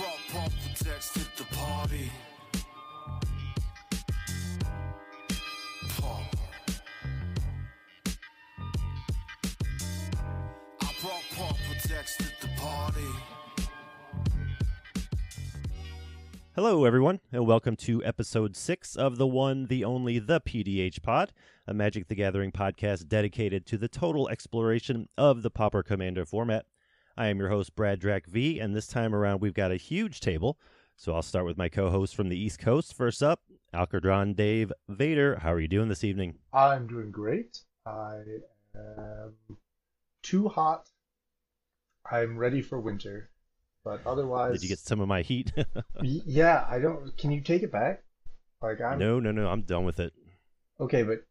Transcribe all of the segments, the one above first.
brought pump protects at the party. Pump. I brought pump protects at the party. Hello, everyone, and welcome to episode six of the one, the only, the PDH Pod, a Magic the Gathering podcast dedicated to the total exploration of the Pauper Commander format. I am your host, Brad Drac V, and this time around we've got a huge table. So I'll start with my co host from the East Coast. First up, Alcadron Dave Vader. How are you doing this evening? I'm doing great. I am too hot. I'm ready for winter, but otherwise, Did you get some of my heat? Yeah, I don't. Can you take it back? Like I'm no, no, no. I'm done with it. okay, but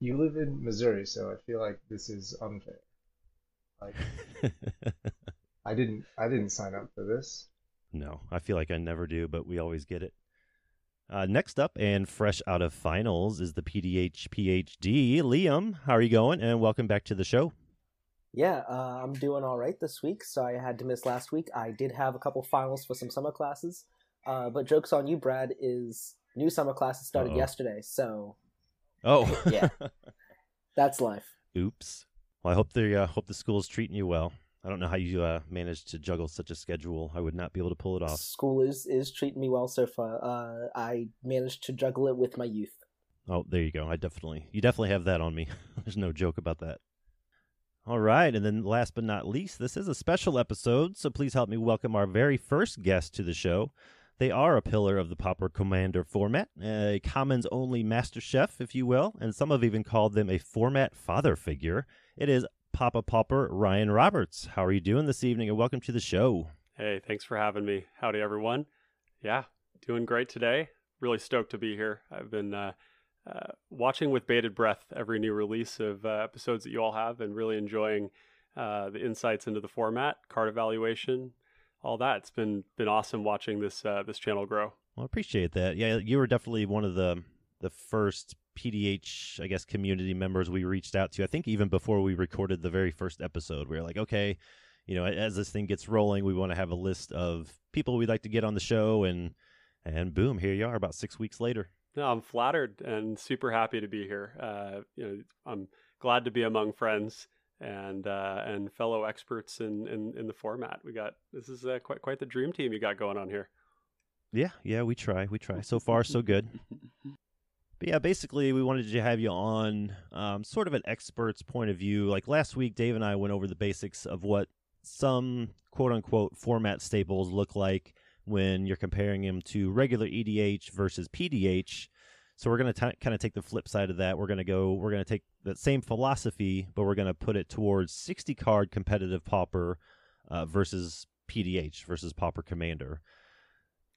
you live in Missouri, so I feel like this is unfair. Like I didn't, I didn't sign up for this. No, I feel like I never do, but we always get it. Uh, next up and fresh out of finals is the PDH PhD. Liam, how are you going? And welcome back to the show. Yeah, uh, I'm doing all right this week. Sorry I had to miss last week. I did have a couple finals for some summer classes, uh, but jokes on you, Brad. Is new summer classes started Uh-oh. yesterday, so Oh, Yeah. that's life. Oops. Well, I hope the uh, hope the school's treating you well. I don't know how you uh, managed to juggle such a schedule. I would not be able to pull it off. School is is treating me well so far. Uh, I managed to juggle it with my youth. Oh, there you go. I definitely, you definitely have that on me. There's no joke about that. All right, and then last but not least, this is a special episode, so please help me welcome our very first guest to the show. They are a pillar of the Pauper Commander format, a commons only master chef, if you will, and some have even called them a format father figure. It is Papa Pauper Ryan Roberts. How are you doing this evening, and welcome to the show. Hey, thanks for having me. Howdy, everyone. Yeah, doing great today. Really stoked to be here. I've been uh, uh, watching with bated breath every new release of uh, episodes that you all have and really enjoying uh, the insights into the format, card evaluation, all that. It's been been awesome watching this uh, this channel grow. Well, I appreciate that. Yeah, you were definitely one of the the first PDH, I guess, community members we reached out to. I think even before we recorded the very first episode, we were like, okay, you know, as this thing gets rolling, we want to have a list of people we'd like to get on the show, and and boom, here you are, about six weeks later. No, I'm flattered and super happy to be here. Uh, you know, I'm glad to be among friends and uh, and fellow experts in, in, in the format. We got this is uh, quite quite the dream team you got going on here. Yeah, yeah, we try, we try. So far, so good. But yeah, basically, we wanted to have you on um, sort of an expert's point of view. Like last week, Dave and I went over the basics of what some quote unquote format staples look like when you're comparing them to regular EDH versus PDH. So we're going to kind of take the flip side of that. We're going to go, we're going to take that same philosophy, but we're going to put it towards 60 card competitive Pauper uh, versus PDH versus Pauper Commander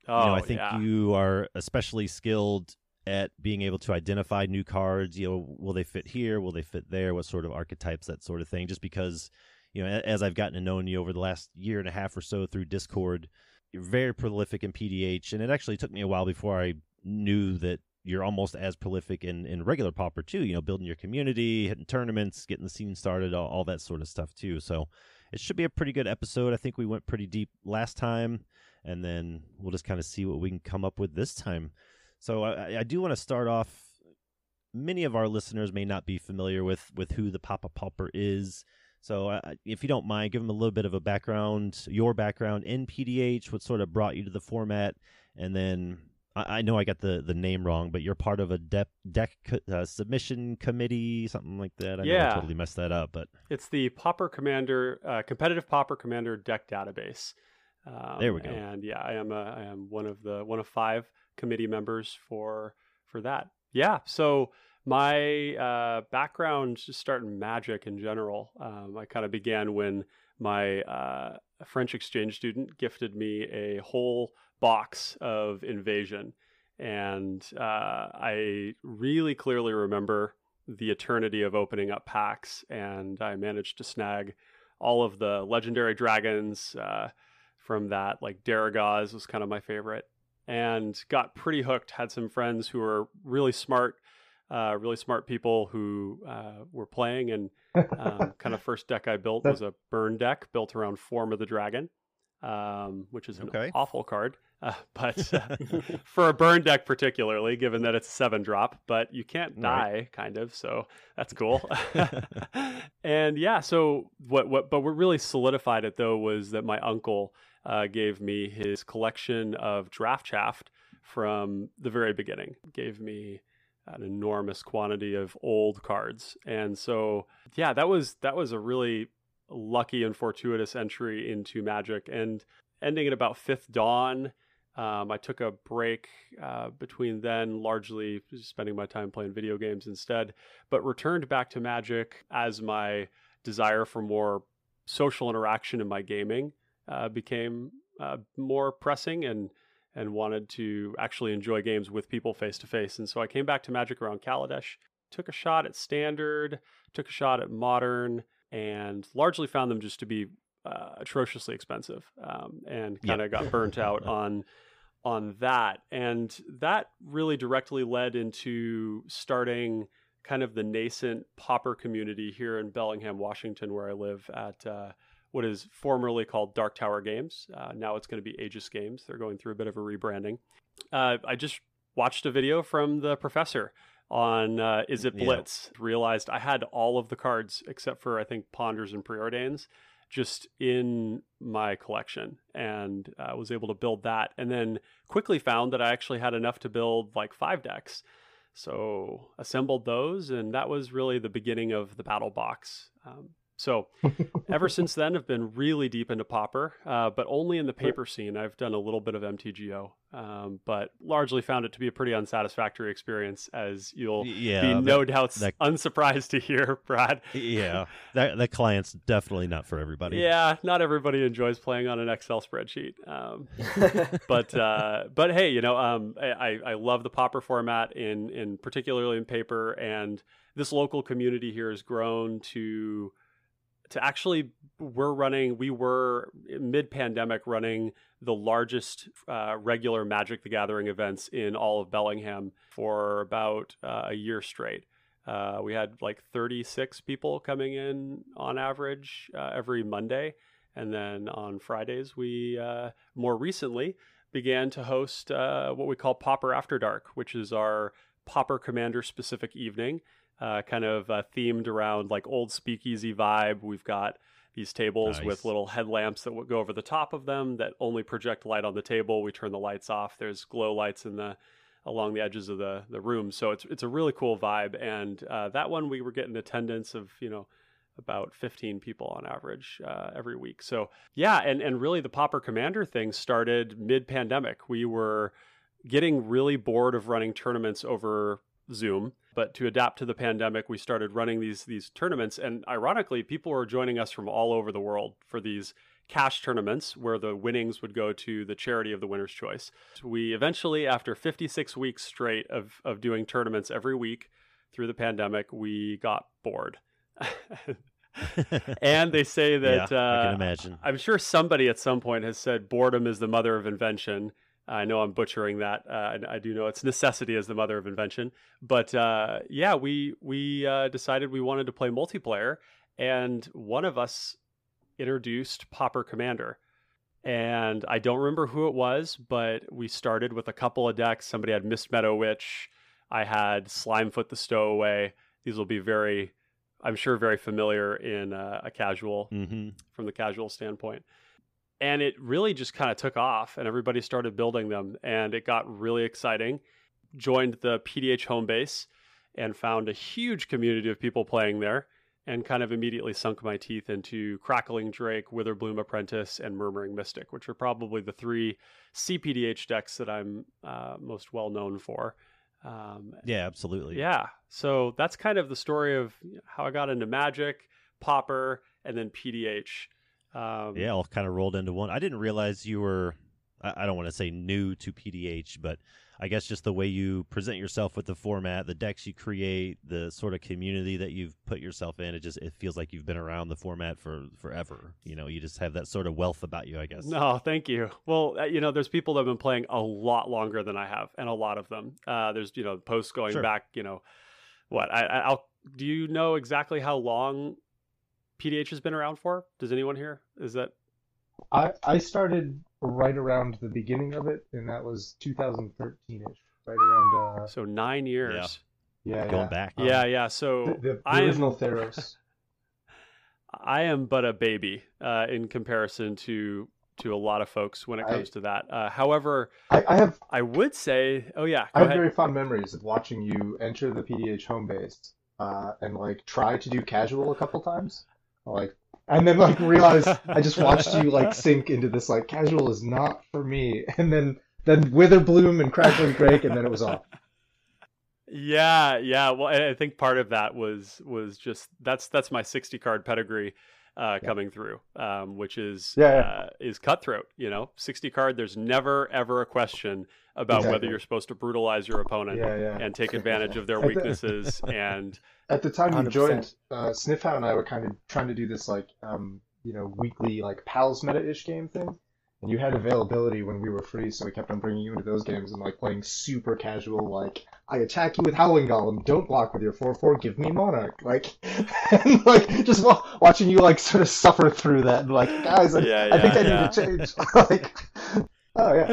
Oh, you know, I think yeah. you are especially skilled at being able to identify new cards. You know, will they fit here? Will they fit there? What sort of archetypes? That sort of thing. Just because, you know, as I've gotten to know you over the last year and a half or so through Discord, you're very prolific in PDH, and it actually took me a while before I knew that you're almost as prolific in, in regular Pauper too. You know, building your community, hitting tournaments, getting the scene started, all, all that sort of stuff too. So it should be a pretty good episode. I think we went pretty deep last time, and then we'll just kind of see what we can come up with this time. So I, I do want to start off. Many of our listeners may not be familiar with with who the Papa Pauper is. So uh, if you don't mind, give them a little bit of a background, your background in PDH, what sort of brought you to the format, and then I, I know I got the, the name wrong, but you're part of a dep deck co- uh, submission committee, something like that. I know Yeah. I totally messed that up, but It's the Pauper Commander uh, competitive Pauper Commander deck database. Um, There we go. And yeah, I am a, I am one of the one of five committee members for for that. Yeah. So my uh, background just starting magic in general. Um, I kind of began when my uh, French exchange student gifted me a whole box of Invasion, and uh, I really clearly remember the eternity of opening up packs, and I managed to snag all of the legendary dragons uh, from that. Like Darigaaz was kind of my favorite, and got pretty hooked. Had some friends who were really smart, uh, really smart people who uh, were playing, and um, kind of first deck I built was a burn deck built around Form of the Dragon. um, which is an Okay. awful card. Uh, but uh, for a burn deck, particularly, given that it's a seven drop, but you can't die, Right. kind of. So that's cool. and yeah, so what? What? But what really solidified it though was that my uncle uh, gave me his collection of draft shaft from the very beginning. Gave me an enormous quantity of old cards, and so yeah, that was that was a really lucky and fortuitous entry into Magic, and ending at about fifth dawn. Um, I took a break uh, between then, largely spending my time playing video games instead, but returned back to Magic as my desire for more social interaction in my gaming uh, became uh, more pressing and and wanted to actually enjoy games with people face to face. And so I came back to Magic around Kaladesh, took a shot at Standard, took a shot at Modern, and largely found them just to be uh, atrociously expensive, um, and kind of got burnt out on on that. And that really directly led into starting kind of the nascent Pauper community here in Bellingham, Washington, where I live at uh, what is formerly called Dark Tower Games. Uh, now it's going to be Aegis Games. They're going through a bit of a rebranding. Uh, I just watched a video from the professor on uh, Izzet Yeah. Blitz. Realized I had all of the cards except for I think Ponders and Preordains just in my collection and uh, was able to build that and then quickly found that I actually had enough to build like five decks. So assembled those, and that was really the beginning of the battle box. Um, so ever since then, I've been really deep into Pauper, uh, but only in the paper scene. I've done a little bit of MTGO, um, but largely found it to be a pretty unsatisfactory experience, as you'll yeah, be that- no doubt that- unsurprised to hear, Brad. yeah, that that client's definitely not for everybody. Yeah, not everybody enjoys playing on an Excel spreadsheet. Um, but uh, but hey, you know, um, I, I- I love the Pauper format in in particularly in paper, and this local community here has grown to to actually we're running we were mid pandemic running the largest uh, regular Magic the Gathering events in all of Bellingham for about uh, a year straight. Uh, we had like 36 people coming in on average uh, every Monday. And then on Fridays, we uh, more recently began to host uh, what we call Pauper After Dark, which is our Pauper Commander specific evening, uh, kind of uh, themed around like old speakeasy vibe. We've got these tables Nice. with little headlamps that would go over the top of them that only project light on the table. We turn the lights off. There's glow lights in the along the edges of the the room. So it's it's a really cool vibe. And uh, that one we were getting attendance of you know about 15 people on average uh, every week. So yeah, and and really the Pauper Commander thing started mid pandemic. We were getting really bored of running tournaments over Zoom. But to adapt to the pandemic, we started running these these tournaments, and ironically, people were joining us from all over the world for these cash tournaments where the winnings would go to the charity of the winner's choice. We eventually, after 56 weeks straight of, of doing tournaments every week through the pandemic, we got bored. and they say that yeah, I uh, can imagine. I'm sure somebody at some point has said boredom is the mother of invention. I know I'm butchering that. Uh, and I do know it's necessity is the mother of invention. But uh, yeah, we we uh, decided we wanted to play multiplayer, and one of us introduced Pauper Commander. And I don't remember who it was, but we started with a couple of decks. Somebody had Mistmeadow Witch. I had Slimefoot the Stowaway. These will be very, I'm sure, very familiar in uh, a casual hmm from the casual standpoint. And it really just kind of took off, and everybody started building them, and it got really exciting. Joined the PDH home base and found a huge community of people playing there, and kind of immediately sunk my teeth into Crackling Drake, Witherbloom Apprentice, and Murmuring Mystic, which are probably the three CPDH decks that I'm uh, most well known for. Um, Yeah, absolutely. yeah. So that's kind of the story of how I got into Magic, Pauper, and then PDH. Um, Yeah, all kind of rolled into one. I didn't realize you were. I I don't want to say new to PDH, but I guess just the way you present yourself with the format, the decks you create, the sort of community that you've put yourself in. It just it feels like you've been around the format for forever. You know, you just have that sort of wealth about you. I guess. No, thank you. Well, uh, you know, there's people that have been playing a lot longer than I have, and a lot of them. Uh, there's you know posts going Sure. back. You know, what I, I- I'll. Do you know exactly how long PDH has been around for? Does anyone here? Is that I I started right around the beginning of it, and that was 2013ish, right around. Uh, So nine years. yeah, Going yeah. back. Um, Yeah, yeah. So The, the, the I am original Theros. I am but a baby uh, in comparison to to a lot of folks when it I- comes to that. Uh, however, I, I have I would say, oh yeah, I go have ahead. very fond memories of watching you enter the PDH home base uh, and like try to do casual a couple times, like, and then like realize I just watched you like sink into this like casual is not for me, and then then Witherbloom and Crackling Drake, and then it was off. Yeah, yeah. Well, I I think part of that was was just that's that's my sixty card pedigree uh, Yeah. coming through, um, which is Yeah, yeah. Uh, is cutthroat. You know, sixty card. There's never ever a question about whether you're supposed to brutalize your opponent and take advantage of their weaknesses. and At the time you 100%. joined, uh, Sniffhound and I were kind of trying to do this like um, you know weekly like pals meta-ish game thing, and you had availability when we were free, so we kept on bringing you into those games and like playing super casual like I attack you with Howling Golem, don't block with your four four, give me Monarch, like and like just wa- watching you like sort of suffer through that, and like guys, I, Yeah, I think I yeah, need to change. like, oh yeah,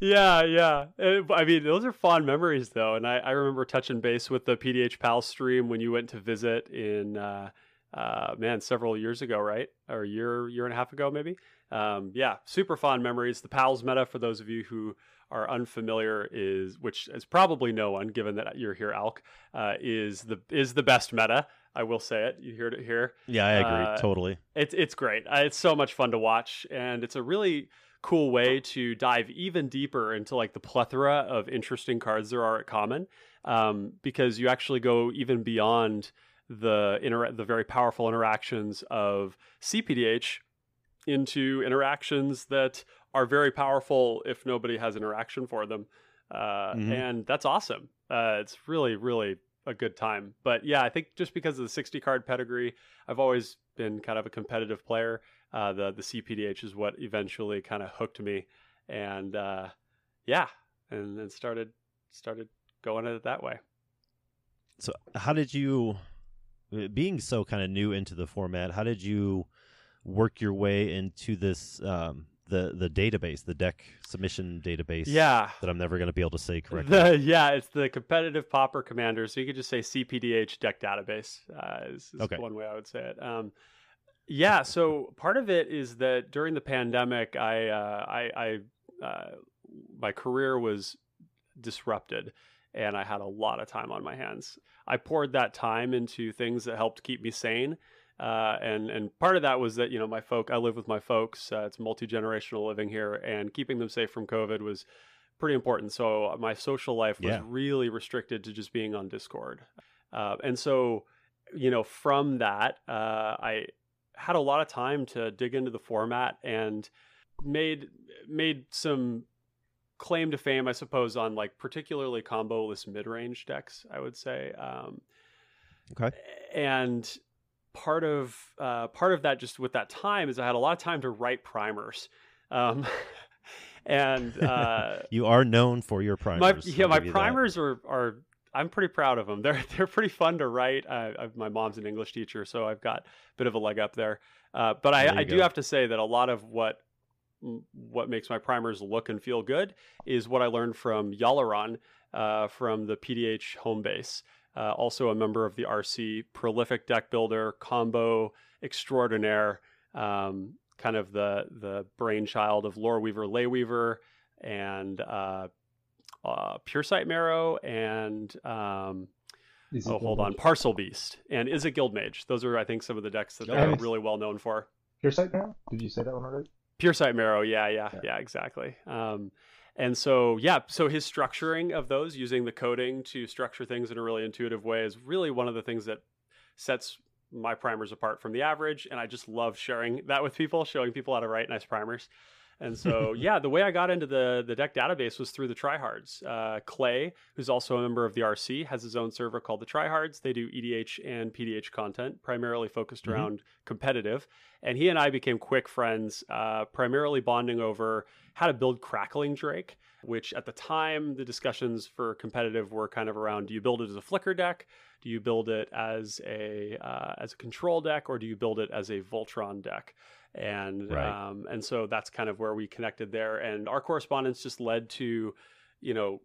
yeah, yeah. Uh, I mean, those are fond memories, though. And I, I remember touching base with the PDH Pal stream when you went to visit in, uh, uh, man, several years ago, right? Or a year, year and a half ago, maybe. Um, yeah, super fond memories. The Pals meta, for those of you who are unfamiliar, is which is probably no one, given that you're here, Alk, uh, is the is the best meta. I will say it. You heard it here Yeah, I agree. Uh, totally. it's it's great. Uh, It's so much fun to watch, and it's a really cool way to dive even deeper into like the plethora of interesting cards there are at common, um, because you actually go even beyond the inter- the very powerful interactions of CPDH into interactions that are very powerful if nobody has interaction for them, uh, Mhm. and that's awesome. Uh, it's really really a good time. But yeah, I think just because of the 60 card pedigree, I've always been kind of a competitive player. Uh, the the CPDH is what eventually kind of hooked me, and uh, yeah, and then started started going at it that way. So, how did you, being so kind of new into the format, how did you work your way into this um, the the database, the deck submission database? Yeah, that I'm never going to be able to say correctly. the yeah, it's the competitive Pauper commander. So you could just say CPDH deck database. Uh, is, is Okay. one way I would say it. Um, yeah, so part of it is that during the pandemic, I uh, I, I uh, my career was disrupted, and I had a lot of time on my hands. I poured that time into things that helped keep me sane. Uh, and and part of that was that you know my folk I live with my folks. Uh, it's multi generational living here, and keeping them safe from COVID was pretty important. So my social life was Yeah. really restricted to just being on Discord, uh, and so you know from that uh, I had a lot of time to dig into the format and made made some claim to fame, I suppose, on like particularly comboless mid range decks. I would say. Um, Okay. and part of uh, part of that just with that time is I had a lot of time to write primers. Um, and uh, you are known for your primers. my I'll yeah, my you that. primers are are I'm pretty proud of them. They're they're pretty fun to write. I, I, my mom's an English teacher, so I've got a bit of a leg up there. Uh, but There I do have to say that a lot of what what makes my primers look and feel good is what I learned from Yalaran uh, from the PDH home base. Uh, also a member of the RC, prolific deck builder, combo extraordinaire, um, kind of the the brainchild of Lore Weaver, Ley Weaver, and uh, uh, Pure Sight Marrow, and um, oh, hold on, Parcelbeast, and Izzet Guildmage? Those are, I think, some of the decks that they're really well known for. Pure Sight now? Did you say that one already? Pure Sight Marrow, yeah, yeah, Yeah. yeah, exactly. Um, and so, yeah, so his structuring of those, using the coding to structure things in a really intuitive way, is really one of the things that sets my primers apart from the average. And I just love sharing that with people, showing people how to write nice primers. And so, yeah, the way I got into the the deck database was through the Tryhards. Uh, Clay, who's also a member of the RC, has his own server called the Tryhards. They do EDH and PDH content, primarily focused Mhm. around competitive. And he and I became quick friends, uh, primarily bonding over how to build Crackling Drake, which at the time the discussions for competitive were kind of around: do you build it as a flicker deck? Do you build it as a uh, as a control deck, or do you build it as a Voltron deck? And Right. um, and so that's kind of where we connected there. And our correspondence just led to, you know,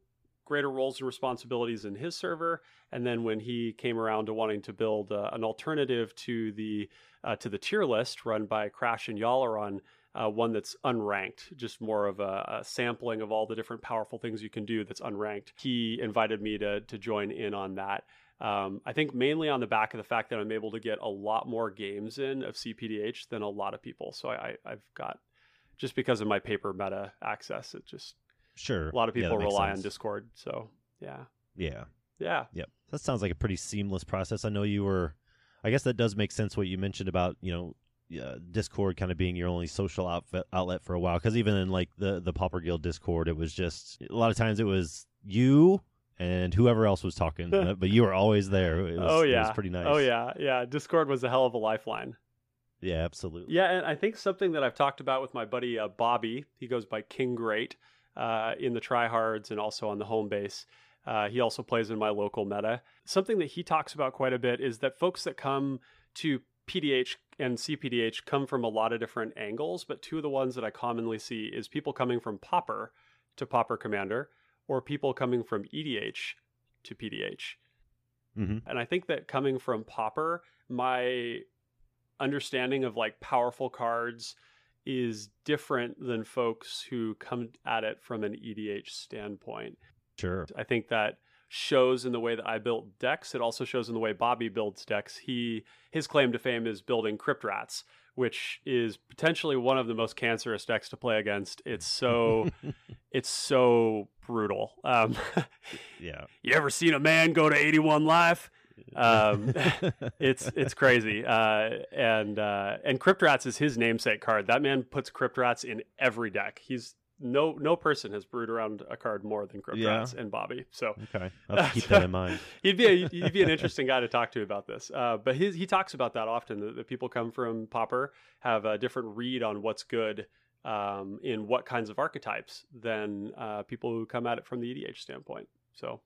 greater roles and responsibilities in his server. And then when he came around to wanting to build uh, an alternative to the uh, to the tier list run by Crash and Yalaron, uh, one that's unranked, just more of a, a sampling of all the different powerful things you can do that's unranked. He invited me to to join in on that. Um, I think mainly on the back of the fact that I'm able to get a lot more games in of CPDH than a lot of people. So I, I've got just because of my paper meta access, it just Sure. a lot of people makes rely on. Discord. So yeah, Yeah. yeah, Yep. That sounds like a pretty seamless process. I know you were. I guess that does make sense what you mentioned about you know. Uh, Discord kind of being your only social outfit, outlet for a while, because even in like the the Pauper Guild Discord, it was just a lot of times it was you and whoever else was talking, but you were always there. It was, oh yeah, it was pretty nice. Oh yeah, yeah. Discord was a hell of a lifeline. yeah, absolutely. Yeah, and I think something that I've talked about with my buddy uh, Bobby, he goes by King Great uh, in the tryhards and also on the home base. Uh, he also plays in my local meta. Something that he talks about quite a bit is that folks that come to PDH and CPDH come from a lot of different angles, but two of the ones that I commonly see is people coming from Pauper to Pauper Commander or people coming from EDH to PDH. hmm And I think that coming from Pauper, my understanding of like powerful cards is different than folks who come at it from an EDH standpoint. Sure. I think that shows in the way that I built decks. It also shows in the way Bobby builds decks. He his claim to fame is building Crypt Rats, which is potentially one of the most cancerous decks to play against. It's so it's so brutal. Um, yeah. you ever seen a man go to 81 life? Um, it's it's crazy. Uh, and uh, and Crypt Rats is his namesake card. That man puts Crypt Rats in every deck. He's no no person has brewed around a card more than Crypt Yeah. And Bobby. So okay. I'll keep that in mind. he'd be a, he'd be an interesting guy to talk to about this. Uh, but his, he talks about that often. That, that people come from Pauper have a different read on what's good um, in what kinds of archetypes than uh, people who come at it from the EDH standpoint. So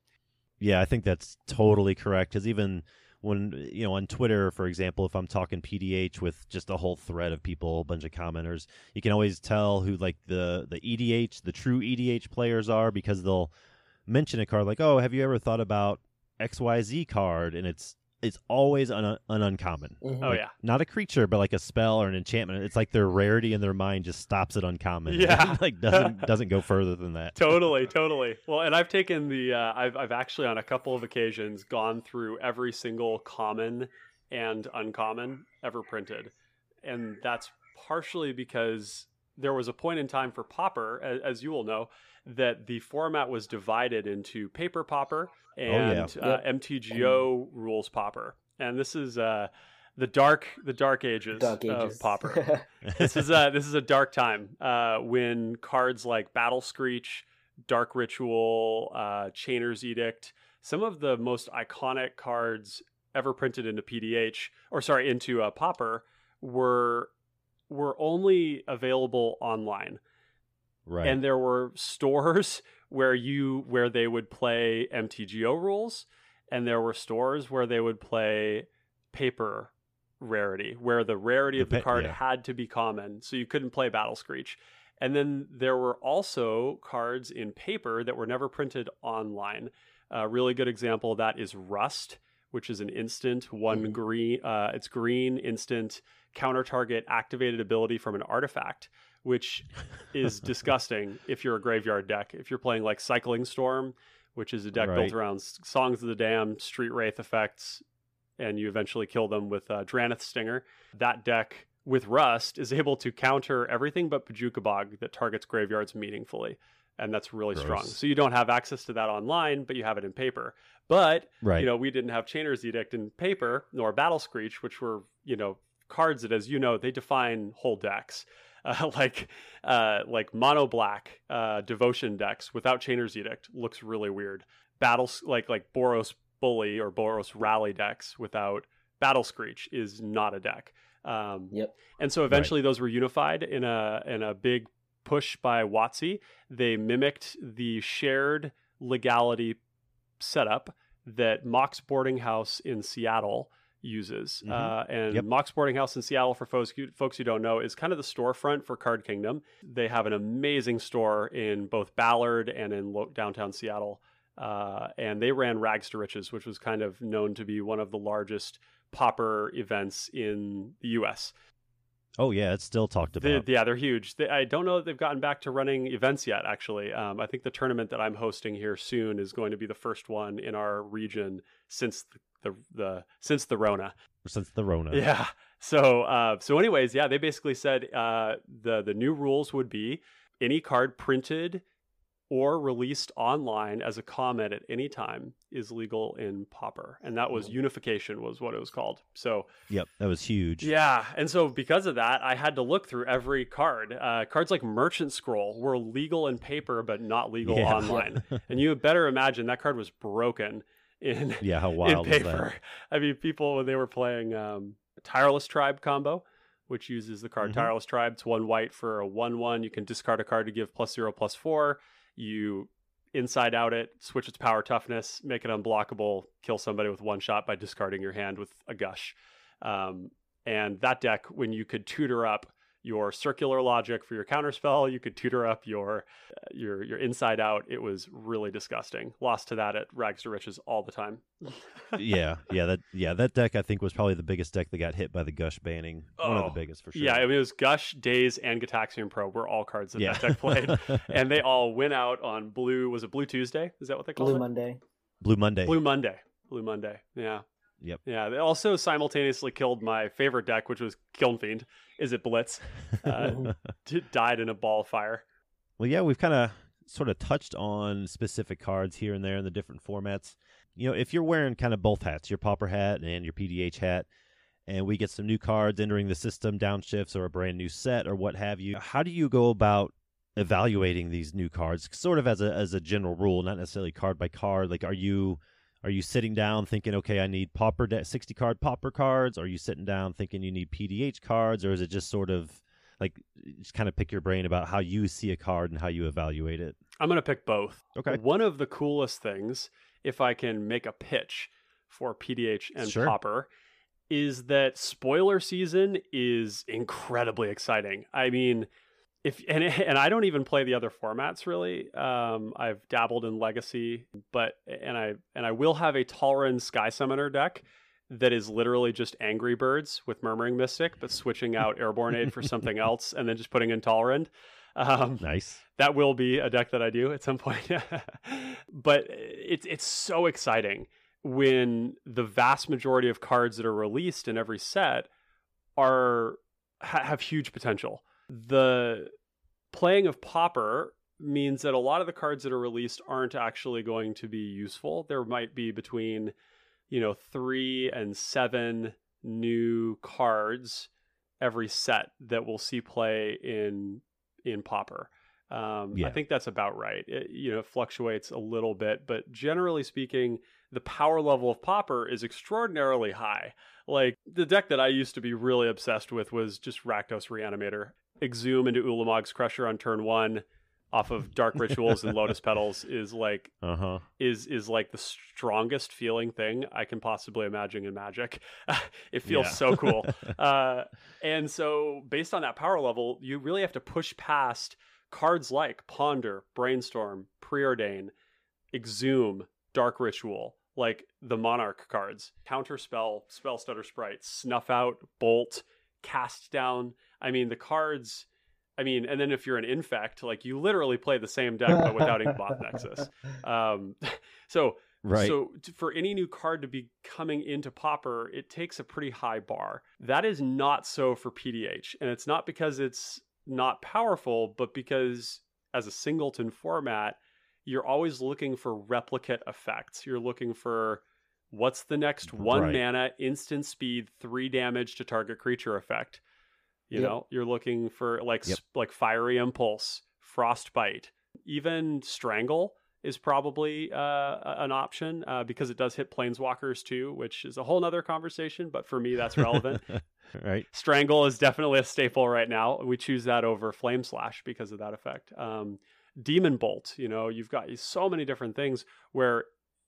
Yeah, I think that's totally correct. Because even when you know on Twitter, for example, if I'm talking PDH with just a whole thread of people, a bunch of commenters, you can always tell who like the the EDH, the true EDH players are because they'll mention a card like, "Oh, have you ever thought about XYZ card?" and it's it's always an, an uncommon. Mhm. oh Like, yeah. Not a creature, but like a spell or an enchantment. It's like their rarity in their mind just stops at uncommon. Yeah. like doesn't doesn't go further than that. totally, totally. Well, and I've taken the uh, I've I've actually on a couple of occasions gone through every single common and uncommon ever printed, and that's partially because there was a point in time for Pauper, as, as you will know, that the format was divided into paper Pauper and yeah. uh, MTGO rules Pauper, and this is uh, the dark the dark ages, Dark of Pauper. This is a this is a dark time uh, when cards like Battle Screech, Dark Ritual, uh, Chainer's Edict, some of the most iconic cards ever printed into PDH or sorry into uh, Pauper were were only available online Right. and there were stores where you where they would play MTGO rules, and there were stores where they would play paper rarity, where the rarity The of the pa- card yeah. had to be common, so you couldn't play Battle Screech. And then there were also cards in paper that were never printed online. A really good example of that is Rust, which is an instant one Mhm. green. Uh, it's green instant counter target activated ability from an artifact, which is disgusting if you're a graveyard deck. If you're playing like Cycling Storm, which is a deck Right. built around Songs of the Damned, Street Wraith effects, and you eventually kill them with uh, Drannith Stinger, that deck with Rust is able to counter everything but Bojuka Bog that targets graveyards meaningfully. And that's really strong. So you don't have access to that online, but you have it in paper. But right. you know, we didn't have Chainer's Edict in paper, nor Battle Screech, which were, you know, cards that, as you know, they define whole decks. Uh, like, uh, like mono black uh, devotion decks without Chainer's Edict looks really weird. Battles like like Boros Bully or Boros Rally decks without Battle Screech is not a deck. Um, Yep. and so eventually those were unified in a in a big push by Watsy. They mimicked the shared legality setup that Mox Boarding House in Seattle uses. Mhm. Uh, and Yep. Mox Boarding House in Seattle, for folks who, folks who don't know, is kind of the storefront for Card Kingdom. They have an amazing store in both Ballard and in lo- downtown Seattle. Uh, and they ran Rags to Riches, which was kind of known to be one of the largest Pauper events in the U.S. Oh yeah, it's still talked about. yeah, they're huge. They, I don't know that they've gotten back to running events yet. Actually, um, I think the tournament that I'm hosting here soon is going to be the first one in our region since the the, the since the Rona. Since the Rona. Yeah. So uh, so anyways, yeah, they basically said uh, the the new rules would be any card printed or released online as a comment at any time is legal in Pauper, and that was unification was what it was called. So Yep, that was huge. yeah, and so because of that, I had to look through every card. Uh, cards like Merchant Scroll were legal in paper but not legal Yeah. online, and you better imagine that card was broken in Yeah, how in wild was paper. I mean, people when they were playing um, Tireless Tribe combo, which uses the card Mhm. Tireless Tribe. It's one white for a one-one. You can discard a card to give plus zero plus four. You inside out it, switch its power toughness, make it unblockable, kill somebody with one shot by discarding your hand with a gush. Um, and that deck, when you could tutor up your circular logic for your counterspell, you could tutor up your uh, your your inside out. It was really disgusting. Lost to that at Rags to Riches all the time. yeah, yeah, that yeah, that deck I think was probably the biggest deck that got hit by the Gush banning. One of Oh, the biggest for sure. Yeah, I mean it was Gush, Daze, and Gitaxian Pro were all cards that yeah. that deck played, and they all went out on Blue. Was it Blue Tuesday? Is that what they called Blue it? Monday. Blue Monday. Blue Monday. Blue Monday. Yeah. Yep. Yeah. They also simultaneously killed my favorite deck, which was Kiln Fiend. Izzet Blitz? Uh, d- died in a ball of fire. Well, yeah, we've kind of sort of touched on specific cards here and there in the different formats. You know, if you're wearing kind of both hats, your Pauper hat and your PDH hat, and we get some new cards entering the system, downshifts or a brand new set or what have you, how do you go about evaluating these new cards? Sort of as a as a general rule, not necessarily card by card. Like, are you are you sitting down thinking, okay, I need Pauper de- sixty card Pauper cards? Are you sitting down thinking you need PDH cards, or is it just sort of like just kind of pick your brain about how you see a card and how you evaluate it? I'm going to pick both. Okay. One of the coolest things, if I can make a pitch for PDH and Sure. Pauper, is that spoiler season is incredibly exciting. I mean, if and and I don't even play the other formats really. Um, I've dabbled in Legacy, but and I and I will have a Talrand Sky Summoner deck that is literally just Angry Birds with Murmuring Mystic, but switching out Airborne Aid for something else, and then just putting in. Um, Nice. that will be a deck that I do at some point. but it's it's so exciting when the vast majority of cards that are released in every set are ha- have huge potential. The playing of Pauper means that a lot of the cards that are released aren't actually going to be useful. There might be between, you know, 3 and 7 new cards every set that we'll see play in in Pauper. Um, I think that's about right. It, you know, it fluctuates a little bit, but generally speaking, the power level of Pauper is extraordinarily high. Like the deck that I used to be really obsessed with was just Rakdos Reanimator. Exhume into Ulamog's Crusher on turn one off of Dark Rituals and Lotus Petals is like Uh huh. is is like the strongest feeling thing I can possibly imagine in Magic. it feels Yeah. so cool. uh, and so, based on that power level, you really have to push past cards like Ponder, Brainstorm, Preordain, Exhume, Dark Ritual, like the Monarch cards, Counterspell, Spellstutter Sprite, Snuff Out, Bolt, Cast Down. I mean, the cards. I mean, and then if you're an infect, like you literally play the same deck but without Inkmoth Nexus. Um, so Right. so t- for any new card to be coming into Pauper, it takes a pretty high bar. That is not so for PDH, and it's not because it's not powerful, but because as a singleton format, you're always looking for replicate effects. You're looking for what's the next one Right. mana instant speed, three damage to target creature effect. You Yep. know, you're looking for like Yep. like fiery impulse, frostbite, even strangle is probably uh, an option uh, because it does hit planeswalkers too, which is a whole nother conversation. But for me, that's relevant. right. Strangle is definitely a staple right now. We choose that over Flame Slash because of that effect. Um, Demon Bolt, you know, you've got so many different things where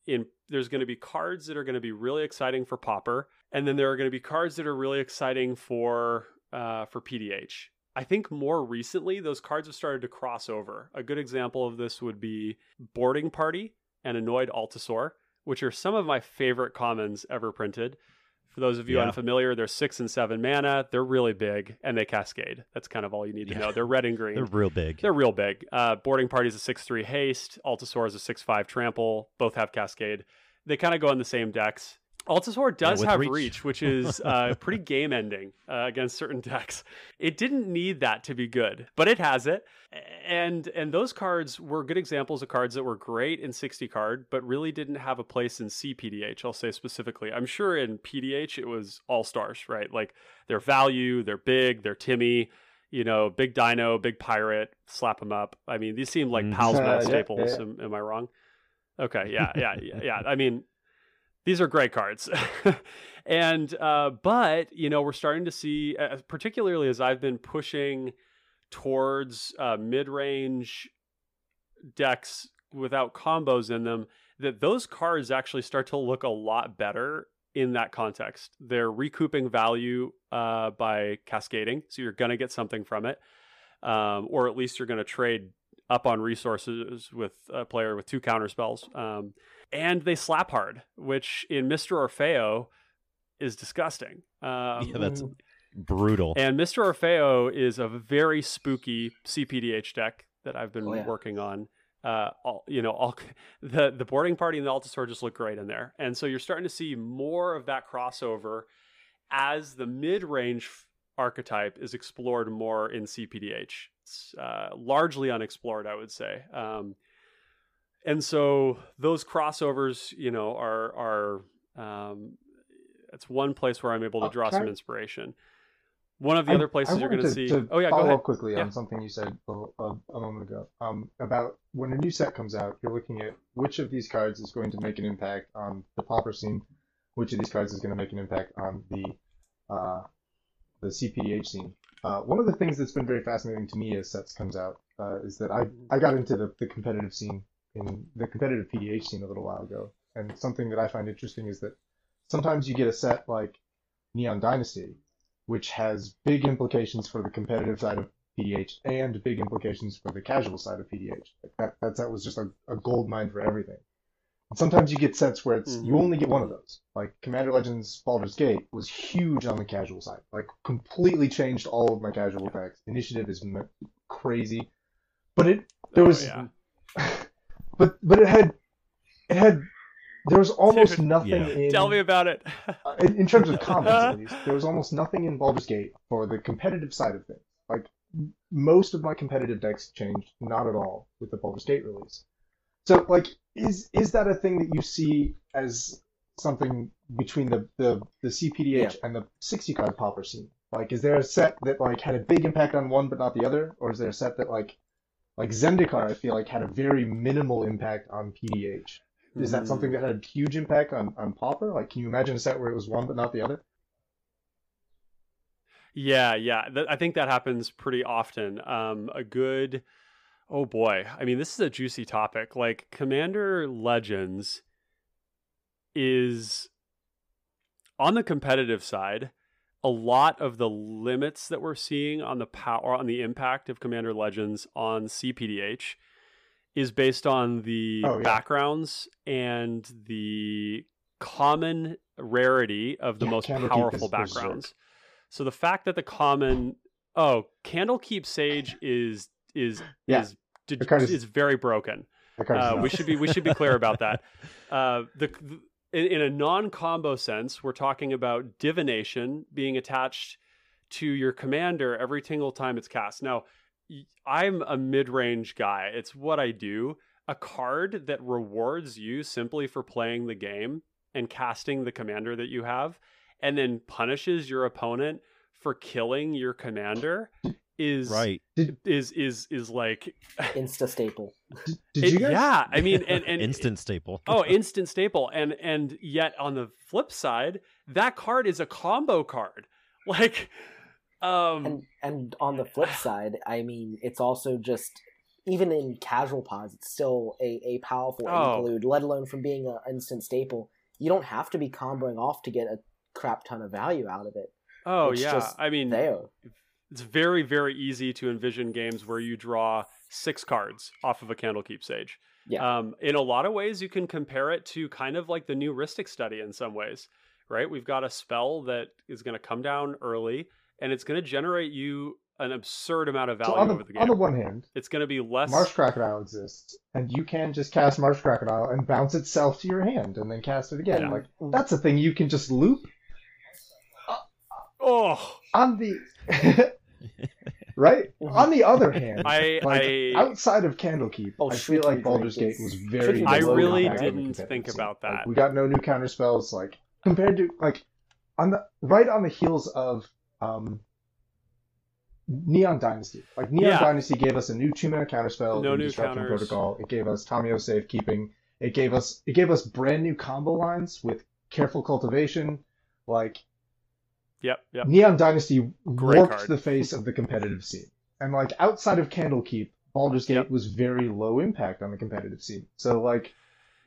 in there's going to be cards that are going to be really exciting for Pauper, and then there are going to be cards that are really exciting for uh, for PDH. I think more recently those cards have started to cross over. A good example of this would be Boarding Party and Annoyed Altisaur, which are some of my favorite commons ever printed. For those of you Yeah. unfamiliar, they're six and seven mana. They're really big and they cascade. That's kind of all you need to know. They're red and green. They're real big. They're real big. Uh, Boarding Party is a 6 3 haste. Altisaur is a 6 5 trample. Both have Cascade. They kind of go in the same decks. Altisaur does with have reach. reach. which is uh, pretty game ending uh, against certain decks. It didn't need that to be good, but it has it. And and those cards were good examples of cards that were great in 60 card, but really didn't have a place in CPDH. I'll say specifically. I'm sure in PDH it was all stars, right? Like their value, they're big, they're Timmy, you know, big dino, big pirate, slap them up. I mean, these seem like Mhm. Pals Uh, yeah, staples. yeah. Am, am I wrong? Okay, yeah, yeah, yeah, yeah. I mean, these are great cards. and uh, but you know, we're starting to see, uh, particularly as I've been pushing towards uh, mid-range decks without combos in them, that those cards actually start to look a lot better in that context. They're recouping value uh, by cascading, so you're going to get something from it, um, or at least you're going to trade up on resources with a player with two counter spells. Um, and they slap hard, which in Mr. Orfeo is disgusting. Um, Yeah, that's brutal. and Mr. Orfeo is a very spooky CPDH deck that I've been Oh, yeah. working on. Uh, all, you know, all the the boarding party and the Altisaur just look great in there, and so you're starting to see more of that crossover as the mid range archetype is explored more in CPDH. It's uh, largely unexplored, I would say. Um, and so those crossovers, you know, are are um, it's one place where I'm able to draw can some inspiration. One of the I- other places you're going to see. To oh yeah, go follow ahead. up quickly Yeah. on something you said a, a, a moment ago. Um, about when a new set comes out, you're looking at which of these cards is going to make an impact on the Pauper scene, which of these cards is going to make an impact on the uh, the CPDH scene. Uh, one of the things that's been very fascinating to me as sets comes out uh, is that I I got into the, the competitive scene in the competitive PDH scene a little while ago, and something that I find interesting is that sometimes you get a set like Neon Dynasty, which has big implications for the competitive side of PDH and big implications for the casual side of PDH. Like that, that set was just a, a gold mine for everything. And sometimes you get sets where it's you Mhm. only get one of those. Like Commander Legends Baldur's Gate was huge on the casual side. Like completely changed all of my casual decks. Initiative is m- crazy, but it there Oh, was yeah. but but it had it had there was almost Dude, nothing yeah. in Tell me about it. uh, in, in terms of combos, at least, there was almost nothing in Baldur's Gate for the competitive side of things. Like most of my competitive decks changed not at all with the Baldur's Gate release. So, like, is is that a thing that you see as something between the the, the CPDH and the 60 card Pauper scene? Like, is there a set that like had a big impact on one but not the other, or is there a set that like like Zendikar, I feel like had a very minimal impact on PDH? Is that something that had a huge impact on, on Pauper? Like, can you imagine a set where it was one but not the other? Yeah, yeah. Th- I think that happens pretty often. Um, a good, oh boy. I mean, this is a juicy topic. Like Commander Legends is on the competitive side. A lot of the limits that we're seeing on the power on the impact of Commander Legends on CPDH is based on the Oh, yeah. backgrounds and the common rarity of the Yeah, most powerful is berserk. backgrounds. So the fact that the common oh Candlekeep Sage is is Yeah. is is- is very broken. Uh, we should be we should be clear about that. Uh, the, the in, in a non-combo sense, we're talking about divination being attached to your commander every single time it's cast. Now, I'm a mid-range guy. It's what I do. A card that rewards you simply for playing the game and casting the commander that you have, and then punishes your opponent for killing your commander is right. is is is like Insta staple. Did, did it- you guys? yeah. I mean, and, and Instant staple. oh instant staple and and yet on the flip side that card is a combo card like um And and on the flip side, I mean, it's also just even in casual pods, it's still a, a powerful Oh. interlude, let alone from being an instant staple. You don't have to be comboing off to get a crap ton of value out of it. Oh It's yeah, just I mean, There. It's very very easy to envision games where you draw six cards off of a Candlekeep Sage. Yeah. Um, in a lot of ways, you can compare it to kind of like the new Rhystic study in some ways, right? We've got a spell that is going to come down early, and it's going to generate you an absurd amount of So value on the, over the game. on the one hand, it's going to be less. Marsh Crocodile exists, and you can just cast Marsh Crocodile and bounce itself to your hand, and then cast it again. Yeah. Like that's a thing you can just loop oh, on the right. On the other hand, I like I outside of Candlekeep, Oh, I feel like Baldur's Gate was very. I really impact on the didn't think scene. about Like, that. we got no new counter spells. Like compared to like on the right on the heels of um Neon Dynasty. Like Neon Yeah. Dynasty gave us a new two mana counterspell No new Disruption counters. Protocol. It gave us Tamiyo safekeeping. It gave us it gave us brand new combo lines with careful cultivation. Like yep yep. Neon Dynasty Great warped card. the face of the competitive scene. And like outside of Candlekeep, Baldur's Gate Yep. was very low impact on the competitive scene. So like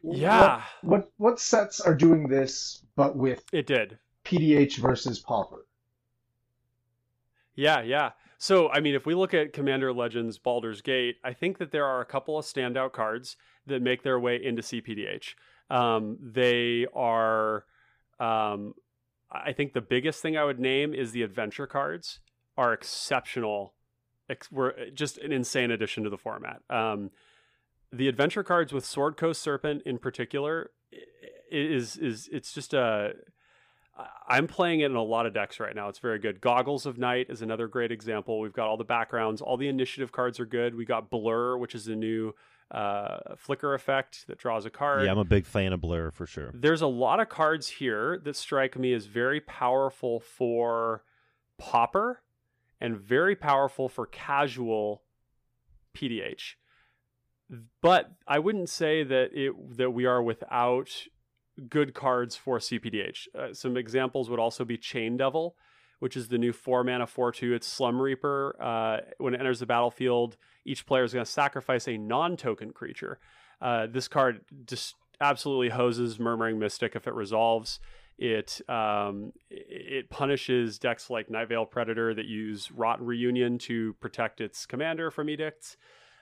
Yeah, what what, what sets are doing this but with it did. PDH versus Pauper? Yeah, yeah. So, I mean, if we look at Commander Legends Baldur's Gate, I think that there are a couple of standout cards that make their way into CPDH. Um, they are, um, I think the biggest thing I would name is the adventure cards are exceptional. Ex- were just an insane addition to the format. Um, the adventure cards with Sword Coast Serpent in particular is is it's just a I- I'm playing it in a lot of decks right now. It's very good. Goggles of Night is another great example. We've got all the backgrounds. All the initiative cards are good. We got Blur, which is a new uh, flicker effect that draws a card. Yeah, I'm a big fan of Blur for sure. There's a lot of cards here that strike me as very powerful for Pauper and very powerful for casual PDH. But I wouldn't say that it that we are without good cards for CPDH. Uh, some examples would also be Chain Devil, which is the new four mana four two. It's Slum Reaper. Uh, when it enters the battlefield, each player is going to sacrifice a non-token creature. Uh, this card just absolutely hoses Murmuring Mystic if it resolves. It um, it punishes decks like Nightveil Predator that use Rotten Reunion to protect its commander from edicts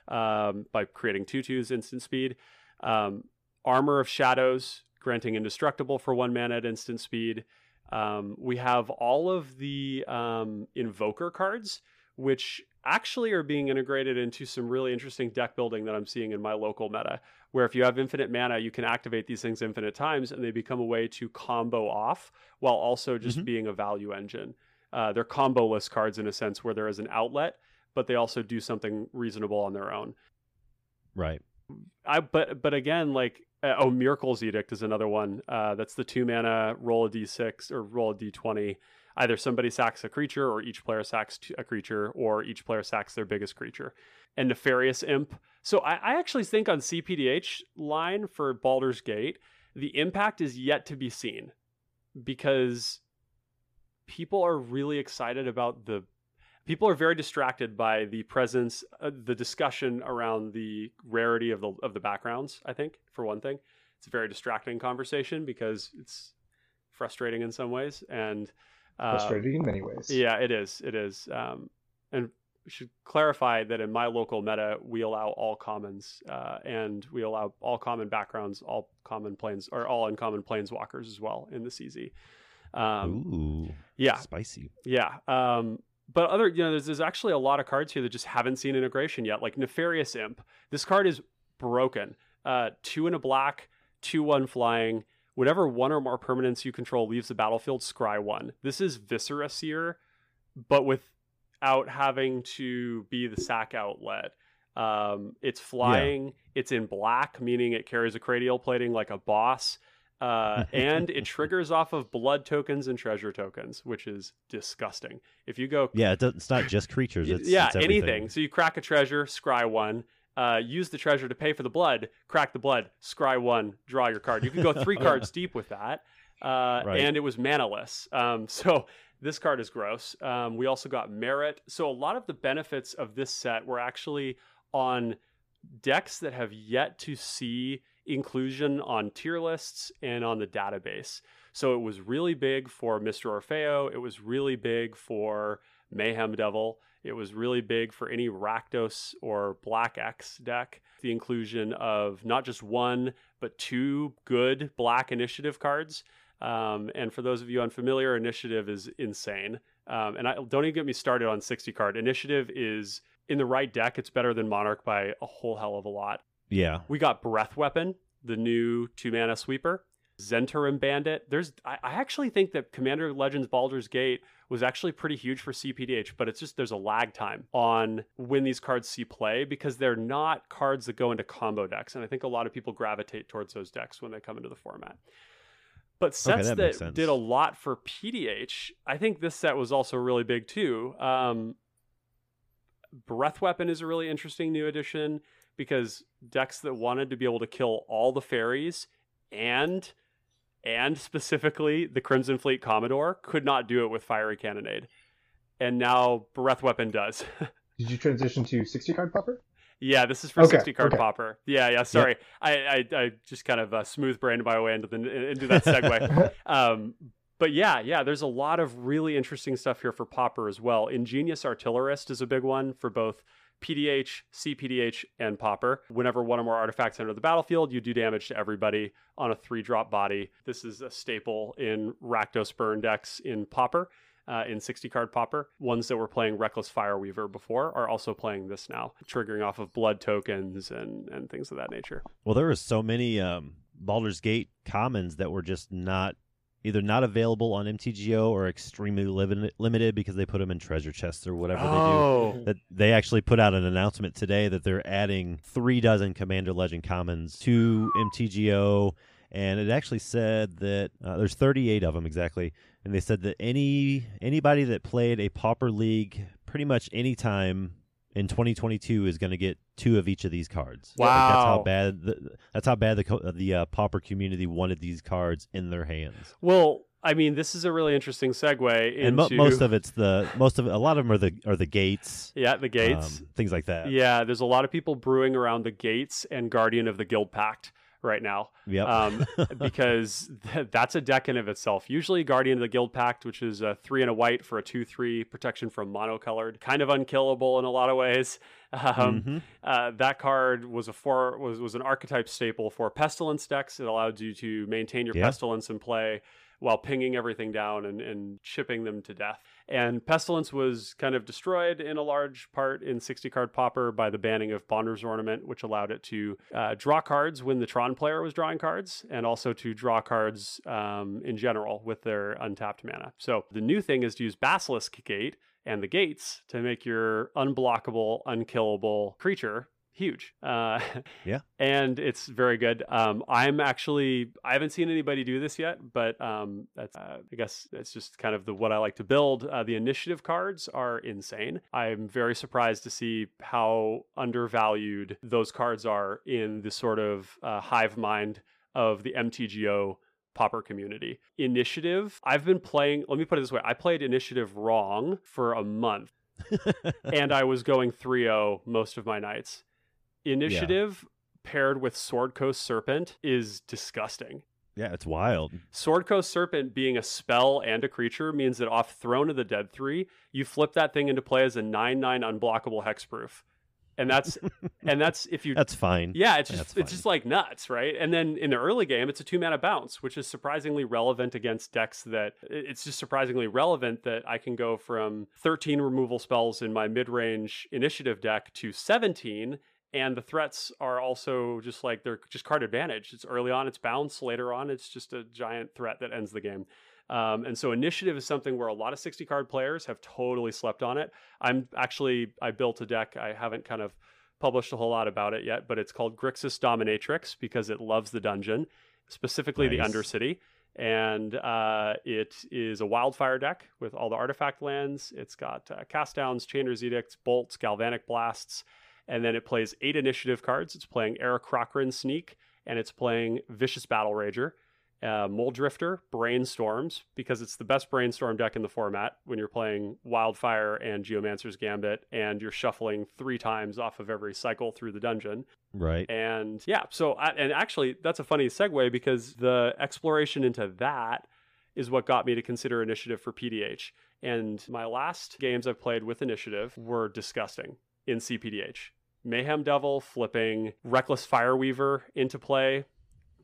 um, by creating tutus instant speed. Um, Armor of Shadows, granting indestructible for one mana at instant speed. Um, we have all of the um, Invoker cards, which actually are being integrated into some really interesting deck building that I'm seeing in my local meta. Where if you have infinite mana, you can activate these things infinite times, and they become a way to combo off while also just Mhm. being a value engine. Uh, they're combo-less cards in a sense where there is an outlet, but they also do something reasonable on their own. Right. I but but again, like uh, oh, Myrkul's Edict is another one. Uh, that's the two mana roll a d6 or roll a d20. Either somebody sacks a creature, or each player sacks a creature, or each player sacks their biggest creature. And Nefarious Imp. So I, I actually think on CPDH line for Baldur's Gate, the impact is yet to be seen because people are really excited about the people are very distracted by the presence uh, the discussion around the rarity of the of the backgrounds i think for one thing it's a very distracting conversation because it's frustrating in some ways and uh, Frustrating in many ways. yeah it is it is um, and should clarify that in my local meta we allow all commons uh, and we allow all common backgrounds all common planes or all uncommon planeswalkers as well in the cz um, Ooh. yeah Spicy. yeah. Um, but other, you know, there's, there's actually a lot of cards here that just haven't seen integration yet, like Nefarious Imp. This card is broken. Uh, two in a black, two one flying. Whenever one or more permanents you control leaves the battlefield, scry one. This is Viscera Seer, but without having to be the sack outlet. Um, it's flying. It's in black, meaning it carries a cranial plating like a boss. Uh, and it triggers off of blood tokens and treasure tokens, which is disgusting. If you go, Yeah, it it's not just creatures. It's, yeah, it's anything. So you crack a treasure, scry one. Uh, use the treasure to pay for the blood. Crack the blood, scry one, draw your card. You can go three cards deep with that, uh, Right. and it was manaless. Um, so this card is gross. Um, we also got merit. So a lot of the benefits of this set were actually on decks that have yet to see inclusion on tier lists and on the database. So it was really big for Mr. Orfeo. It was really big for Mayhem Devil. It was really big for any Rakdos or Black X deck. The inclusion of not just one, but two good Black Initiative cards. Um, and for those of you unfamiliar, Initiative is insane. Um, and I don't even get me started on 60 card. Initiative is in the right deck, it's better than Monarch by a whole hell of a lot. Yeah. We got Breath Weapon, the new two mana sweeper. Zhentarim Bandit. There's I, I actually think that Commander Legends Baldur's Gate was actually pretty huge for CPDH, but it's just there's a lag time on when these cards see play because they're not cards that go into combo decks. And I think a lot of people gravitate towards those decks when they come into the format. But sets that that did a lot for PDH, I think this set was also really big too. Um, Breath Weapon is a really interesting new addition because decks that wanted to be able to kill all the fairies and and specifically the Crimson Fleet Commodore could not do it with Fiery Cannonade. And now Breath Weapon does. Did you transition to 60 card pauper? yeah, this is for Okay, 60 card okay. pauper. Yeah, yeah, sorry. I, I I just kind of uh, smooth brained my way into the into that segue. um, but yeah, yeah, there's a lot of really interesting stuff here for Pauper as well. Ingenious Artillerist is a big one for both PDH, CPDH, and Pauper. Whenever one or more artifacts enter the battlefield, you do damage to everybody on a three drop body. This is a staple in Rakdos burn decks in Pauper. Uh, in 60 card pauper. Ones that were playing Reckless Fireweaver before are also playing this now, triggering off of blood tokens and, and things of that nature. Well, there were so many um, Baldur's Gate commons that were just not either not available on MTGO or extremely lim- limited because they put them in treasure chests or whatever they do. oh, That they actually put out an announcement today that they're adding three dozen Commander Legend commons to MTGO, and it actually said that uh, there's 38 of them exactly, and they said that any anybody that played a Pauper League pretty much any time in 2022 is going to get two of each of these cards. Like, that's how bad the, that's how bad the the uh, Pauper community wanted these cards in their hands. Well, I mean, this is a really interesting segue into And mo- most of it's the most of a lot of them are the are the gates, yeah the gates. um, things like that. yeah, there's a lot of people brewing around the gates and Guardian of the Guild Pact right now. Yep. um, because th- that's a deck in of itself. Usually, Guardian of the Guild Pact, which is a three and a white for a two-three protection from monocolored, kind of unkillable in a lot of ways. Um, Mhm. uh, that card was a four was was an archetype staple for pestilence decks. It allowed you to maintain your Yeah. pestilence in play while pinging everything down and, and chipping them to death. And pestilence was kind of destroyed in a large part in 60 card pauper by the banning of Bonder's Ornament, which allowed it to uh, draw cards when the Tron player was drawing cards, and also to draw cards um, in general with their untapped mana. So the new thing is to use Basilisk Gate and the gates to make your unblockable, unkillable creature huge. Uh, Yeah. and it's very good. Um, I'm actually I haven't seen anybody do this yet, but um, that's uh, I guess that's just kind of the what I like to build. Uh, the initiative cards are insane. I'm very surprised to see how undervalued those cards are in the sort of uh, hive mind of the MTGO pauper community. Initiative, I've been playing, let me put it this way I played Initiative wrong for a month and I was going 3 0 most of my nights. Initiative paired with Sword Coast Serpent is disgusting. yeah, it's wild. Sword Coast Serpent being a spell and a creature means that off Throne of the Dead 3, you flip that thing into play as a 9 9 unblockable hexproof. And that's and that's if you That's fine. yeah, it's just That's it's fine. just like nuts, right? And then in the early game, it's a two mana bounce, which is surprisingly relevant against decks that it's just surprisingly relevant that I can go from 13 removal spells in my mid range initiative deck to 17. And the threats are also just like they're just card advantage. It's early on, it's bounce. Later on, it's just a giant threat that ends the game. Um, and so initiative is something where a lot of 60 card players have totally slept on it. I'm actually, I built a deck. I haven't kind of published a whole lot about it yet, but it's called Grixis Dominatrix because it loves the dungeon, specifically the Undercity. And uh, it is a wildfire deck with all the artifact lands. It's got uh, cast downs, Chainer's Edicts, bolts, galvanic blasts, and then it plays eight initiative cards. It's playing Aarakocra Sneak, and it's playing Vicious Battle Rager. uh, Mulldrifter, Brainstorms, because it's the best brainstorm deck in the format when you're playing Wildfire and Geomancer's Gambit, and you're shuffling three times off of every cycle through the dungeon. Right. And yeah, so I, and actually that's a funny segue because the exploration into that is what got me to consider initiative for PDH. And my last games I've played with initiative were disgusting in CPDH. Mayhem Devil flipping Reckless Fireweaver into play,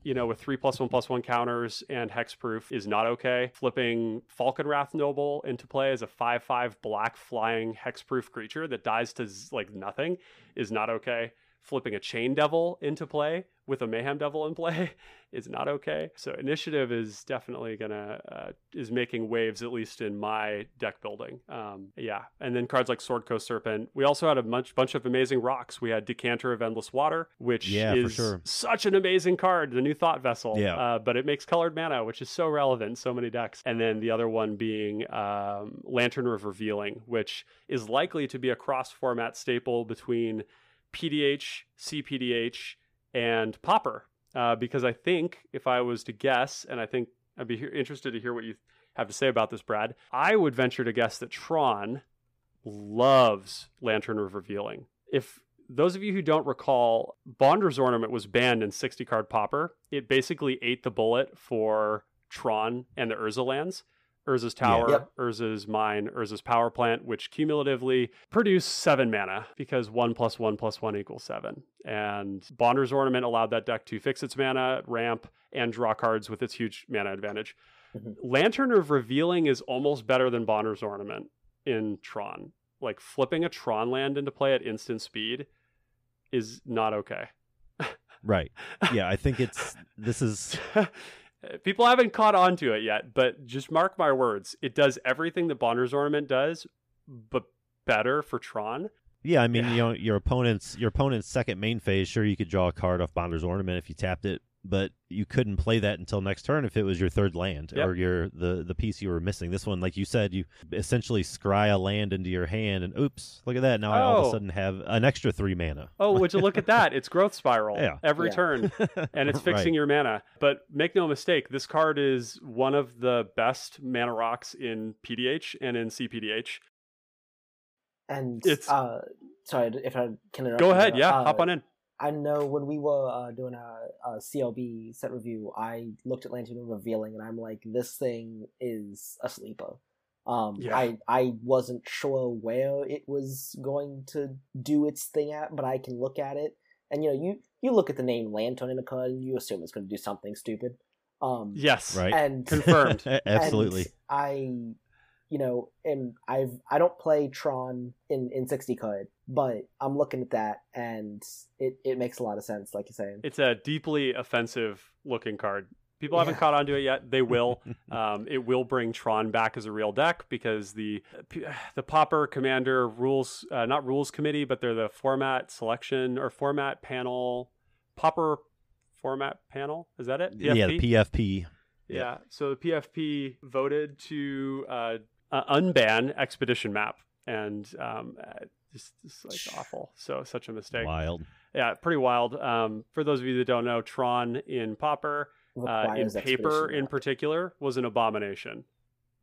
you know, with three plus one plus one counters and hexproof is not okay. Flipping Falkenrath Noble into play as a 5 5 black flying hexproof creature that dies to like nothing is not okay. Flipping a Chain Devil into play with a Mayhem Devil in play is not okay. So initiative is definitely gonna uh, is making waves at least in my deck building. Um, yeah, and then cards like Sword Coast Serpent. We also had a bunch bunch of amazing rocks. We had Decanter of Endless Water, which Yeah, is sure. such an amazing card, the new Thought Vessel. Yeah. uh, but it makes colored mana, which is so relevant in so many decks. And then the other one being um, Lantern of Revealing, which is likely to be a cross format staple between PDH, CPDH, and Pauper. Uh, because I think if I was to guess, and I think I'd be interested to hear what you have to say about this, Brad, I would venture to guess that Tron loves Lantern of Revealing. If those of you who don't recall, Bonder's Ornament was banned in 60 card Pauper. It basically ate the bullet for Tron and the Urza lands. Urza's Tower, Yep. Urza's Mine, Urza's Power Plant, which cumulatively produce seven mana because one plus one plus one equals seven. And Bonder's Ornament allowed that deck to fix its mana, ramp, and draw cards with its huge mana advantage. Mhm. Lantern of Revealing is almost better than Bonder's Ornament in Tron. Like flipping a Tron land into play at instant speed is not okay. Right. Yeah, I think it's this is People haven't caught on to it yet, but just mark my words. It does everything that Bonder's Ornament does, but better for Tron. yeah, I mean, you know, your opponent's your opponent's second main phase, sure you could draw a card off Bonder's Ornament if you tapped it, but you couldn't play that until next turn if it was your third land Yep. or your the the piece you were missing. This one, like you said, you essentially scry a land into your hand and oops, look at that. Now I all of Oh. a sudden have an extra three mana. Oh, would you look at that? It's growth spiral Yeah. every Yeah. turn. and it's fixing Right. your mana. But make no mistake, this card is one of the best mana rocks in PDH and in CPDH. And It's- uh, sorry if I can interrupt. Go ahead, there. yeah, Uh, hop on in. I know when we were uh, doing a, a CLB set review, I looked at Lantern of Revealing, and I'm like, this thing is a sleeper. Um, Yeah. I I wasn't sure where it was going to do its thing at, but I can look at it, and you know, you you look at the name Lantern in a card, and you assume it's going to do something stupid. Um, Yes. Right. and Confirmed. Absolutely. and I, you know, and I've I don't play Tron in in sixty card, but I'm looking at that and it it makes a lot of sense, like you're saying. It's a deeply offensive looking card. People haven't Yeah. caught on to it yet. They will. um, it will bring Tron back as a real deck because the the Pauper Commander rules, uh, not rules committee, but they're the format selection or format panel. Pauper format panel is that it? Yeah, the PFP. Yeah. So the PFP voted to uh, uh, unban Expedition Map, and um, uh, just, just like awful. So such a mistake. Wild. Yeah, pretty wild. Um, for those of you that don't know, Tron in Pauper, uh, in paper in map. particular, was an abomination.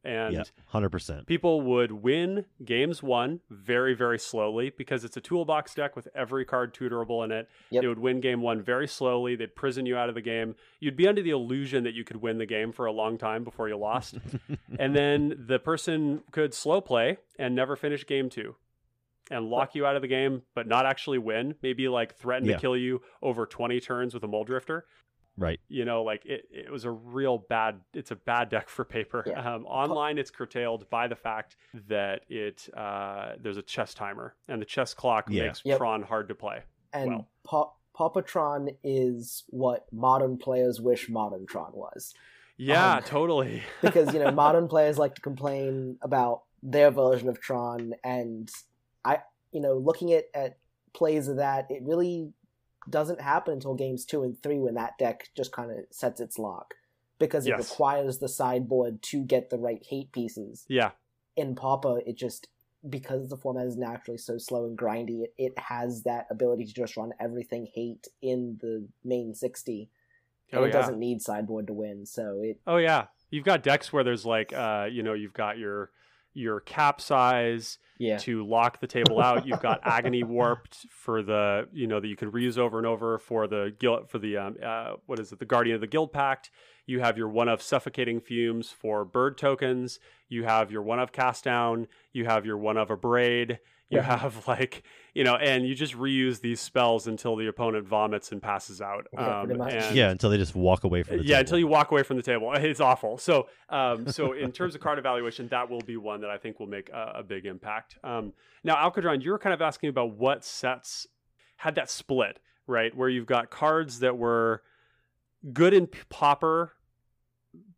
And Yeah, hundred percent. people would win games one very, very slowly because it's a toolbox deck with every card tutorable in it. Yep. They would win game one very slowly. They'd prison you out of the game. You'd be under the illusion that you could win the game for a long time before you lost. and then the person could slow play and never finish game two and lock you out of the game, but not actually win. Maybe like threaten Yeah. to kill you over 20 turns with a Mulldrifter Right. you know like it, it was a real bad it's a bad deck for paper Yeah. um, online it's curtailed by the fact that it uh, there's a chess timer and the chess clock Yeah. makes Yep. tron hard to play And well. Pa- Papatron is what modern players wish Modern Tron was. yeah Um, totally Because, you know, modern players like to complain about their version of Tron and I you know, looking at, at plays of that, it really doesn't happen until games two and three when that deck just kind of sets its lock. Because it Yes. requires the sideboard to get the right hate pieces. yeah in Papa, it just because the format is naturally so slow and grindy, it, it has that ability to just run everything hate in the main sixty, and Oh, it yeah. doesn't need sideboard to win. So it Oh yeah, you've got decks where there's like, uh, you know, you've got your your capsize yeah to lock the table out. You've got agony warped for the, you know, that you can reuse over and over for the guild for the um, uh, what is it, the guardian of the guild pact. You have your one of suffocating fumes for bird tokens. You have your one of cast down. You have your one of a braid. You have like, you know, and you just reuse these spells until the opponent vomits and passes out. Yeah, pretty much. and- yeah, until they just walk away from the yeah, table. until you walk away from the table. It's awful. So, um, so in terms of card evaluation, that will be one that I think will make a, a big impact. Um, now, Alcadron, you were kind of asking about what sets had that split, right? Where you've got cards that were good in P- Pauper,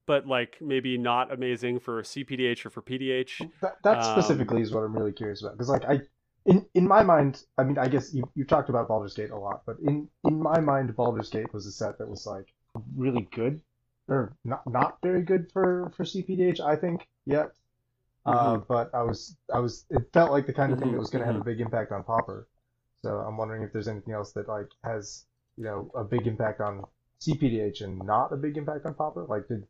but like maybe not amazing for CPDH or for PDH. That, that Um, specifically is what I'm really curious about because, like, I, in in my mind, I mean, I guess you you talked about Baldur's Gate a lot, but in in my mind, Baldur's Gate was a set that was like really good, or not not very good for for CPDH, I think yet. Uh, but I was I was it felt like the kind of thing Mhm, that was going to have a big impact on Pauper. So I'm wondering if there's anything else that like has you know a big impact on CPDH and not a big impact on Pauper. Like did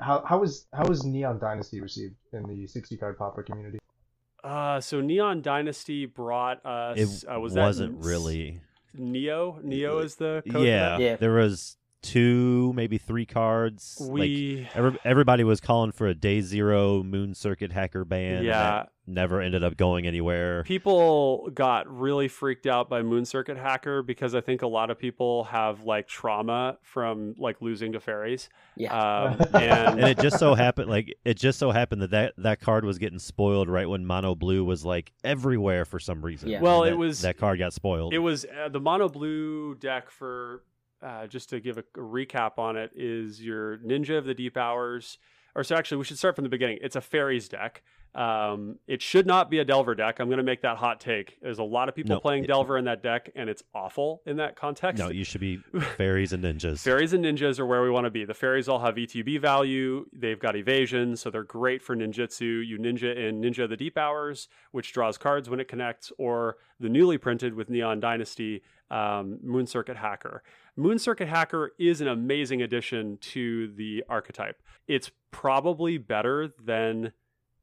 how how was how was Neon Dynasty received in the 60 card Pauper community? Uh, so Neon Dynasty brought us. it uh, was that wasn't N- really. Neo. Neo is the code Yeah. Yeah. there was two, maybe three cards. like We every, everybody was calling for a day zero Moon Circuit hacker ban. yeah. never ended up going anywhere. people got really freaked out by Moon Circuit Hacker because I think a lot of people have like trauma from like losing to fairies. yeah Um, and, and it just so happened, like it just so happened that, that that card was getting spoiled right when Mono Blue was like everywhere for some reason. Yeah. And Well, it was- that card got spoiled. it was uh, the mono blue deck for uh, just to give a, a recap on it is your Ninja of the Deep Hours. Or so actually, we should start from the beginning. It's a fairies deck. Um, it should not be a Delver deck. I'm going to make that hot take. There's a lot of people No, playing it- Delver in that deck, and it's awful in that context. no, you should be fairies and ninjas. Fairies and ninjas are where we want to be. The fairies all have ETB value. They've got evasion, so they're great for ninjutsu. You ninja in Ninja of the Deep Hours, which draws cards when it connects, or the newly printed with Neon Dynasty, um, Moon Circuit Hacker. Moon Circuit Hacker is an amazing addition to the archetype. It's probably better than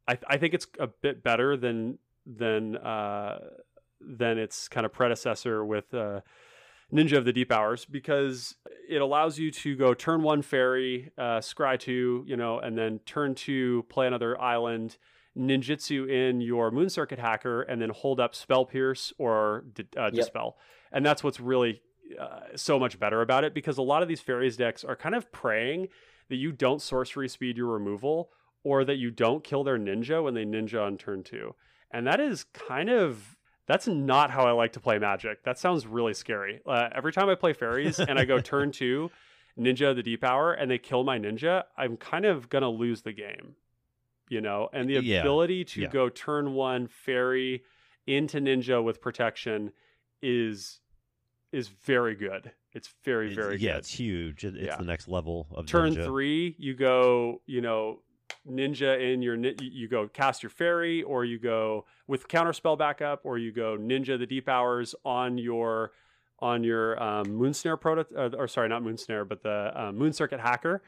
I, I think it's a bit better than than uh, than its kind of predecessor with uh, Ninja of the Deep Hours because it allows you to go turn one fairy, uh, scry two, you know, and then turn two, play another island, ninjutsu in your Moon Circuit hacker, and then hold up Spell Pierce or uh, Yep. Dispel. And that's what's really uh, so much better about it because a lot of these fairies decks are kind of praying that you don't sorcery speed your removal or that you don't kill their ninja when they ninja on turn two. And that is kind of that's not how I like to play Magic. That sounds really scary. Uh, every time I play fairies and I go turn two, ninja of the deep hour, and they kill my ninja, I'm kind of gonna lose the game. You know, and the Yeah. ability to Yeah. go turn one fairy into ninja with protection is is very good. It's very It's- very yeah, good it's huge. It- It's Yeah. the next level of turn ninja. three you go you know ninja in your you go cast your fairy or you go with counterspell backup or you go ninja the deep hours on your on your um, moonsnare proto uh, or sorry not moonsnare but the um, moon circuit hacker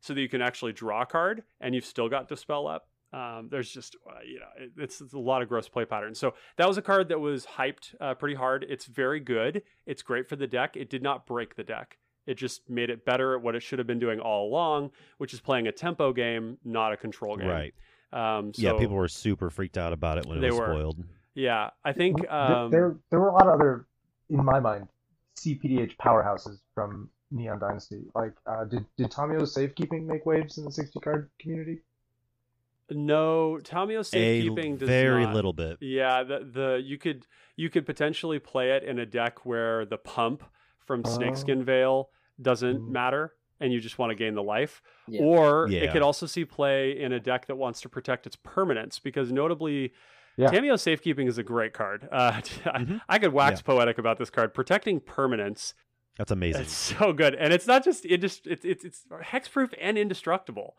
so that you can actually draw a card and you've still got dispel up um, there's just uh, you know it- it's, it's a lot of gross play patterns so that was a card that was hyped uh, pretty hard it's very good it's great for the deck it did not break the deck it just made it better at what it should have been doing all along, which is playing a tempo game, not a control game. Right. Um, so, yeah, people were super freaked out about it when it was were. spoiled. Yeah, I think. Th- Um, there, there were a lot of other, in my mind, CPDH powerhouses from Neon Dynasty. Like, uh, did did Tamiyo's safekeeping make waves in the 60 card community? No, Tamiyo A safekeeping does very not. little bit. Yeah, the the you could you could potentially play it in a deck where the pump from Oh. Snakeskin Veil doesn't Mm. matter, and you just want to gain the life. Yeah. Or it could also see play in a deck that wants to protect its permanents, because notably, Yeah. Tamiyo Safekeeping is a great card. Uh, Mhm. I, I could wax poetic about this card. Protecting permanents That's amazing. It's so good, and it's not just it just it's it's it's hexproof and indestructible.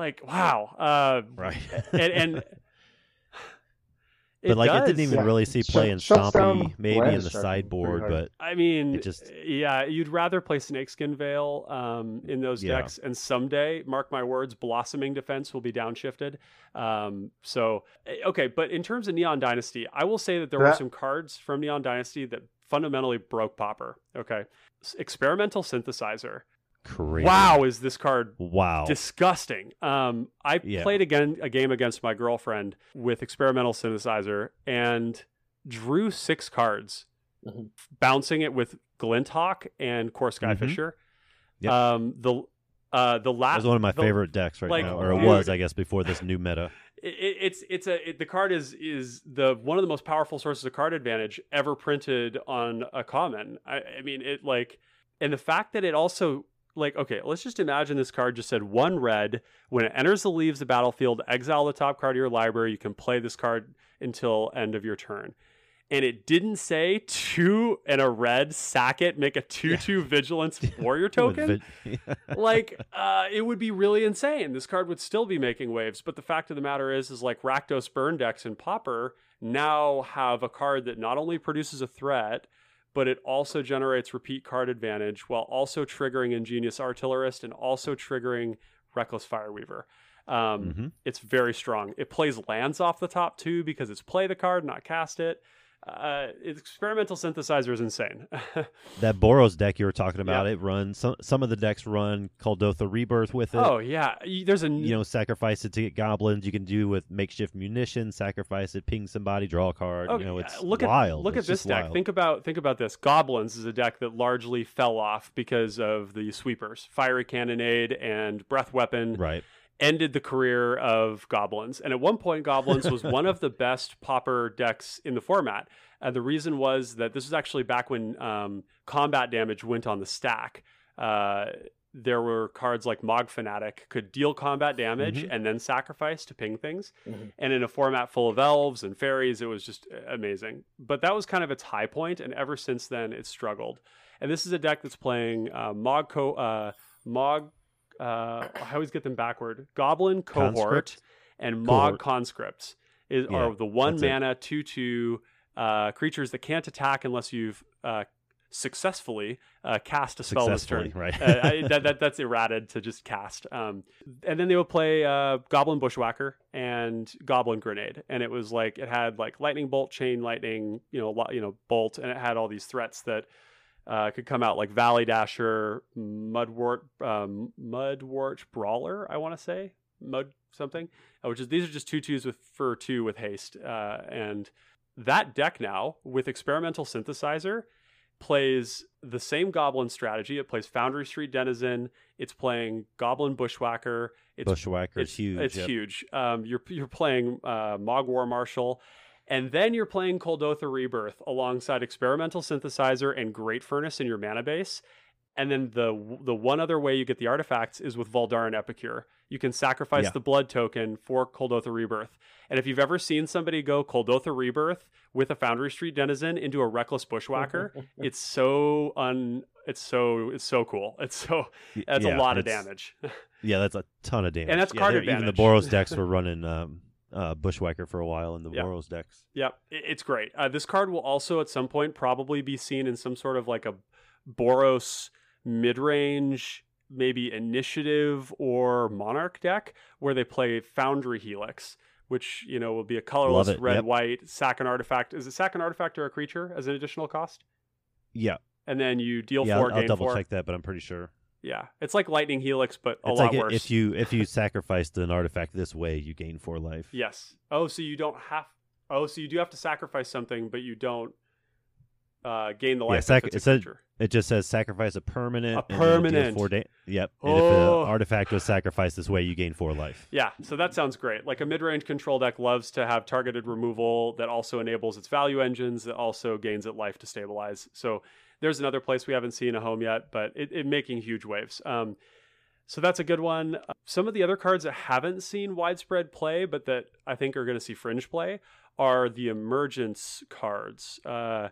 Like wow, uh, right. and, and but like it didn't even Yeah. really see Shut- play in shuts down Stompy, maybe in the sideboard, but I mean, It just- yeah, you'd rather play Snakeskin Veil um, in those Yeah. decks, and someday, mark my words, Blossoming Defense will be downshifted. Um, so, eh, okay, but in terms of Neon Dynasty, I will say that there were some cards from Neon Dynasty that fundamentally broke Pauper. Okay, Experimental Synthesizer. Crazy. Wow, is this card Wow. disgusting. Um, I Yeah. played again a game against my girlfriend with experimental synthesizer and drew six cards, Mhm. bouncing it with Glinthawk and Kor Sky Mhm. Fisher. Yep. Um, the uh, the last was one of my the- favorite decks right like, now, or it dude. was, I guess, before this new meta. it, it's it's a it, the card is is the one of the most powerful sources of card advantage ever printed on a common. I, I mean it like and the fact that it also like okay let's just imagine this card just said one red. When it enters the leaves the battlefield exile the top card of your library. You can play this card until end of your turn. And it didn't say two and a red sack it make a two two vigilance warrior token. like uh, it would be really insane. This card would still be making waves, but the fact of the matter is, is like Rakdos Burn decks and Pauper now have a card that not only produces a threat, but it also generates repeat card advantage while also triggering Ingenious Artillerist and also triggering Reckless Fireweaver. Um, Mhm. It's very strong. It plays lands off the top too because it's play the card, not cast it. Uh, experimental synthesizer is insane. That Boros deck you were talking about, it runs some some of the decks run Kuldotha Rebirth with it. oh yeah, there's a you know, sacrifice it to get goblins. You can do with makeshift munitions, sacrifice it, ping somebody, draw a card. Okay, you know, it's look wild. at look It's at this deck. wild. Think about think about this. Goblins is a deck that largely fell off because of the sweepers, fiery cannonade and breath weapon right. Ended the career of goblins. And at one point, goblins was one of the best pauper decks in the format. And the reason was that this was actually back when um, combat damage went on the stack. Uh, there were cards like Mogg Fanatic could deal combat damage Mhm. and then sacrifice to ping things. Mhm. And in a format full of elves and fairies, it was just uh, amazing. But that was kind of its high point, and ever since then, it's struggled. And this is a deck that's playing uh, Mogg Co- uh, Mogg. Uh, I always get them backward. Goblin cohort Conscript? and Mogg Cohort. conscripts is, Yeah, are the one that's it. mana two two uh, creatures that can't attack unless you've uh, successfully uh, cast a spell this turn. right. uh, I, that, that that's errated to just cast. Um, and then they would play uh, Goblin Bushwhacker and Goblin Grenade, and it was like it had like lightning bolt, chain lightning, you know, lo- you know, bolt, and it had all these threats that uh, could come out like Valley Dasher, Mudwort, um, Mudwort Brawler. I want to say Mud something, uh, which is these are just two twos with for two with haste, uh, and that deck now with experimental synthesizer plays the same goblin strategy. It plays Foundry Street Denizen. It's playing Goblin Bushwhacker. It's Bushwhacker is it's huge. It's yep. huge. Um, you're you're playing uh, Mogg War Marshal, and then you're playing Kuldotha Rebirth alongside Experimental Synthesizer and Great Furnace in your mana base. And then the the one other way you get the artifacts is with Voldaren Epicure. You can sacrifice Yeah. the blood token for Kuldotha Rebirth. And if you've ever seen somebody go Kuldotha Rebirth with a Foundry Street Denizen into a Reckless Bushwhacker, it's so un it's so it's so cool. It's so that's yeah, a lot of damage. Yeah, that's a ton of damage. And that's yeah, card they're- Even the. Boros decks were running um, uh, Bushwhacker for a while in the Yeah. Boros decks. Yep, it's great. Uh, this card will also at some point probably be seen in some sort of like a Boros mid-range, maybe initiative or monarch deck where they play Foundry Helix, which you know will be a colorless red yep. white sack an artifact. Is it sack an artifact or a creature as an additional cost? Yeah, And then you deal yeah. four, I'll, I'll double four. check that, but I'm pretty sure. Yeah, it's like Lightning Helix, but a it's lot like worse. if you if you sacrificed an artifact this way, you gain four life. Yes. Oh, so you don't have. Oh, so you do have to sacrifice something, but you don't uh, gain the Yeah, life. sac- it's a it said- It just says sacrifice a permanent. A and then you deal permanent. Four da- yep. And if Oh. an artifact was sacrificed this way, you gain four life. Yeah, so that sounds great. Like a mid-range control deck loves to have targeted removal that also enables its value engines that also gains it life to stabilize. So there's another place we haven't seen a home yet, but it, it making huge waves. Um, so that's a good one. Some of the other cards that haven't seen widespread play, but that I think are going to see fringe play, are the emergence cards. Uh,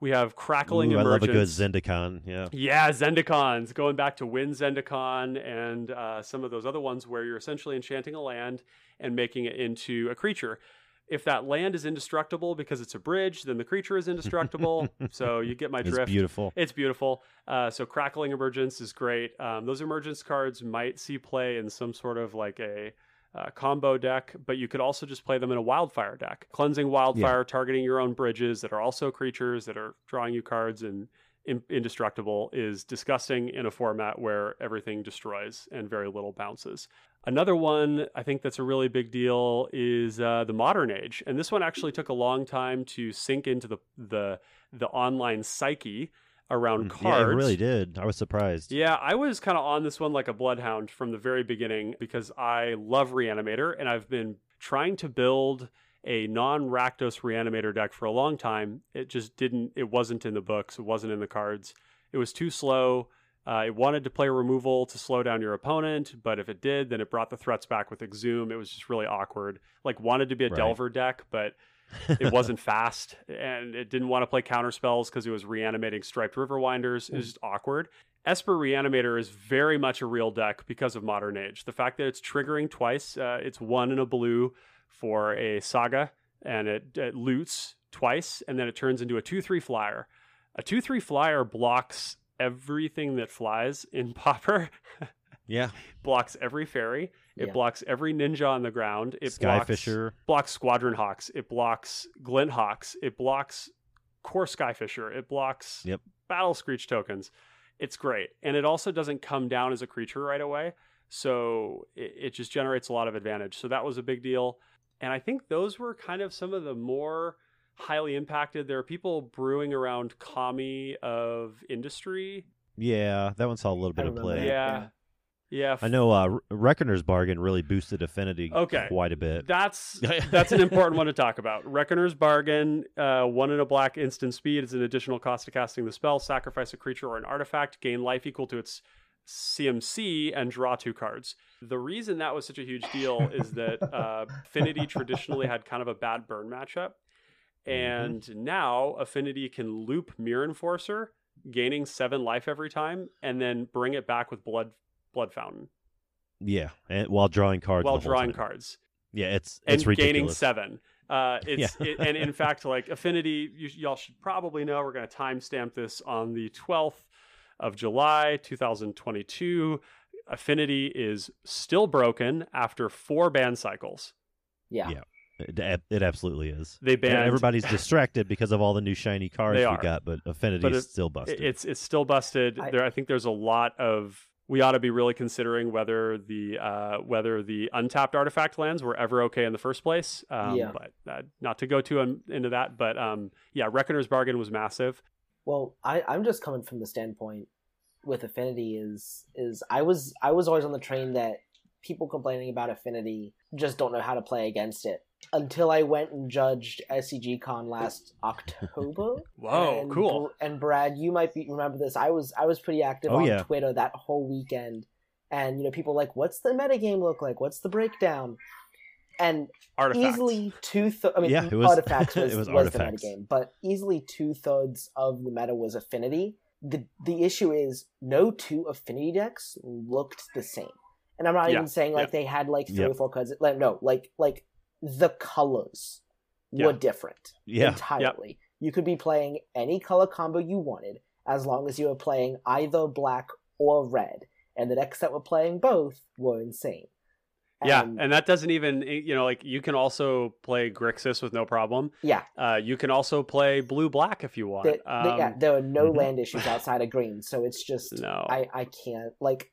we have crackling Ooh, I love a good Zendikon. Yeah. Yeah, Zendikons, going back to Wind Zendikon and uh, some of those other ones where you're essentially enchanting a land and making it into a creature. If that land is indestructible because it's a bridge, then the creature is indestructible. so you get my drift. It's beautiful. It's beautiful. Uh, so crackling emergence is great. Um, those emergence cards might see play in some sort of like a uh, combo deck, but you could also just play them in a wildfire deck. Cleansing wildfire, targeting your own bridges that are also creatures that are drawing you cards and in- indestructible is disgusting in a format where everything destroys and very little bounces. Another one I think that's a really big deal is uh, the modern age, and this one actually took a long time to sink into the the the online psyche around cards. Mm, Yeah, it really did. I was surprised. Yeah, I was kind of on this one like a bloodhound from the very beginning because I love Reanimator and I've been trying to build a non-Rakdos Reanimator deck for a long time. It just didn't it wasn't in the books, it wasn't in the cards. It was too slow. Uh, it wanted to play removal to slow down your opponent, but if it did, then it brought the threats back with Exhume. It was just really awkward. Like wanted to be a Right. Delver deck, but it wasn't fast and it didn't want to play counter spells because it was reanimating striped riverwinders it was just awkward esper reanimator is very much a real deck because of modern age the fact that it's triggering twice uh, it's one in a blue for a saga and it, it loots twice and then it turns into a 2-3 flyer a 2-3 flyer blocks everything that flies in pauper Yeah. blocks every fairy it Yeah. blocks every ninja on the ground it blocks Skyfisher. blocks Squadron Hawks. It blocks Glint Hawks. It blocks Kor Skyfisher. It blocks Yep. Battle Screech tokens. It's great. And it also doesn't come down as a creature right away. So it, it just generates a lot of advantage. So that was a big deal. And I think those were kind of some of the more highly impacted. There are people brewing around Kami of industry. Yeah, that one saw a little bit of play. that. Yeah. Yeah. I know uh, Reckoner's Bargain really boosted Affinity Okay. quite a bit. That's that's an important one to talk about. Reckoner's Bargain, uh, one in a black instant speed is an additional cost to casting the spell. Sacrifice a creature or an artifact, gain life equal to its CMC, and draw two cards. The reason that was such a huge deal is that uh, Affinity traditionally had kind of a bad burn matchup, and now Affinity can loop Myr Enforcer, gaining seven life every time, and then bring it back with Blood Blood Fountain Yeah, and while drawing cards. while drawing time. cards Yeah, it's and it's ridiculous. gaining seven. Uh, it's Yeah. it, and in fact, like Affinity, you, y'all should probably know. We're going to timestamp this on the twelfth of July, two thousand twenty-two. Affinity is still broken after four ban cycles. Yeah. Yeah. It, it absolutely is. They And banned Everybody's distracted because of all the new shiny cards They we are. got, but Affinity But it- still busted. It's it's still busted. I- there, I think there's a lot of. We ought to be really considering whether the uh, whether the untapped artifact lands were ever okay in the first place. Um, Yeah. But uh, not to go too un- into that. But um, yeah, Reckoner's Bargain was massive. Well, I, I'm just coming from the standpoint with Affinity is is I was I was always on the train that people complaining about Affinity just don't know how to play against it. Until I went and judged SCG Con last October. Whoa, and, cool. And Brad, you might be remember this. I was I was pretty active Oh, on yeah. Twitter that whole weekend, and you know people were like, "What's the metagame look like? What's the breakdown?" And Artifacts. easily two thirds. I mean, Yeah, it was- artifacts was, it was was, artifacts. the metagame, but easily two thirds of the meta was affinity. The the issue is no two affinity decks looked the same, and I'm not Yeah, even saying like yeah. they had like three Yep. or four cards. Like no, like like the colors Yeah. were different yeah, entirely. You could be playing any color combo you wanted as long as you were playing either black or red, and the decks that were playing both were insane. Yeah, And- and that doesn't even you know like you can also play Grixis with no problem. yeah. Uh, you can also play blue black if you want. There- yeah, Um, there are no mhm. land issues outside of green, so it's just no, I I can't like.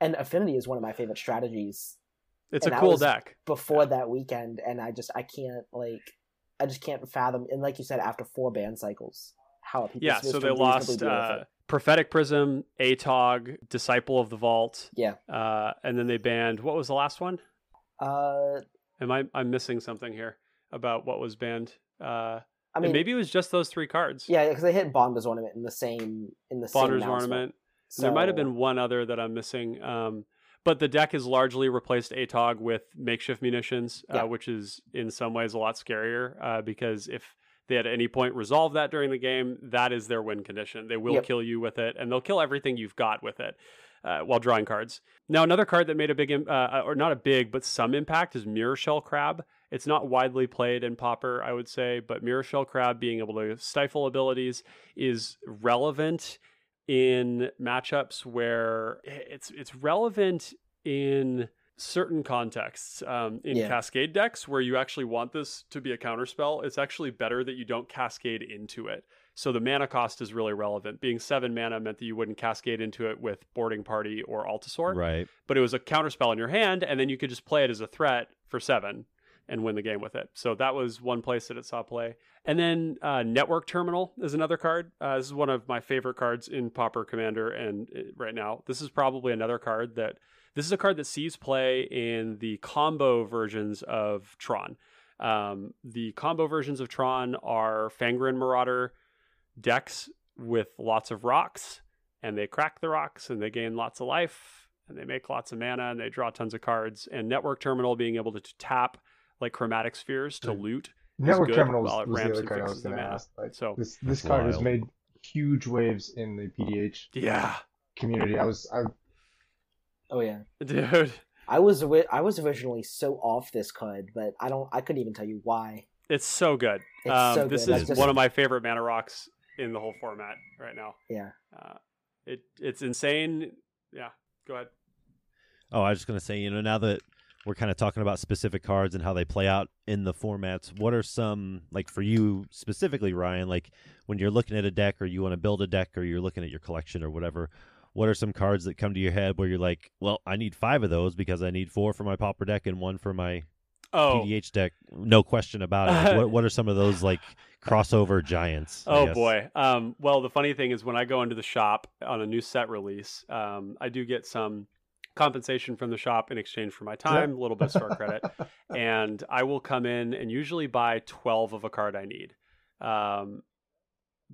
And affinity is one of my favorite strategies. It's and a cool deck. Before that weekend, and I just I can't like I just can't fathom. And like you said, after four ban cycles, how are people Yeah, so they lost uh. Prophetic Prism, Atog, Disciple of the Vault. Yeah. uh, and then they banned what was the last one? Uh, Am I I'm missing something here about what was banned? Uh, I and mean, maybe it was just those three cards. yeah, because they hit Bonder's ornament in the same in the same Bonder's announcement. Ornament. And There might have been one other that I'm missing. Um, but the deck has largely replaced ATOG with makeshift munitions, Yeah. uh, which is in some ways a lot scarier uh, because if they at any point resolve that during the game, that is their win condition. They will Yep. kill you with it, and they'll kill everything you've got with it uh, while drawing cards. Now, another card that made a big, im- uh, or not a big, but some impact is Mirror Shell Crab. It's not widely played in Pauper, I would say, but Mirror Shell Crab being able to stifle abilities is relevant in matchups where it's it's relevant in certain contexts. Um, in Yeah. Cascade decks, where you actually want this to be a counterspell, it's actually better that you don't cascade into it. So the mana cost is really relevant. Being seven mana meant that you wouldn't cascade into it with Boarding Party or Altisaur, Right. but it was a counterspell in your hand, and then you could just play it as a threat for seven and win the game with it. So that was one place that it saw play. And then uh, Network Terminal is another card. Uh, this is one of my favorite cards in Pauper Commander, and right now this is probably another card that this is a card that sees play in the combo versions of Tron. Um, the combo versions of Tron are Fangren Marauder decks with lots of rocks, and they crack the rocks and they gain lots of life and they make lots of mana and they draw tons of cards. And Network Terminal being able to tap like chromatic spheres to Right. loot. Network good Terminals while it was the ramps other and card I fixes was the going to mana. ask. Like, So- this this That's card has made huge waves in the PDH Yeah, community. I was I Oh yeah. dude, I was ori- I was originally so off this card, but I don't I couldn't even tell you why. it's so good. It's um, so this good. is just- one of my favorite mana rocks in the whole format right now. Yeah. Uh, it it's insane. Yeah, go ahead. Oh, I was just gonna say, you know, now that we're kind of talking about specific cards and how they play out in the formats, what are some like for you specifically, Ryan? Like when you're looking at a deck, or you want to build a deck, or you're looking at your collection, or whatever. What are some cards that come to your head where you're like, well, I need five of those because I need four for my pauper deck and one for my Oh, PDH deck? No question about it. Like, what What are some of those like crossover giants? Oh boy. Um, well, the funny thing is when I go into the shop on a new set release, um, I do get some compensation from the shop in exchange for my time, a little bit of store credit, and I will come in and usually buy twelve of a card I need, um,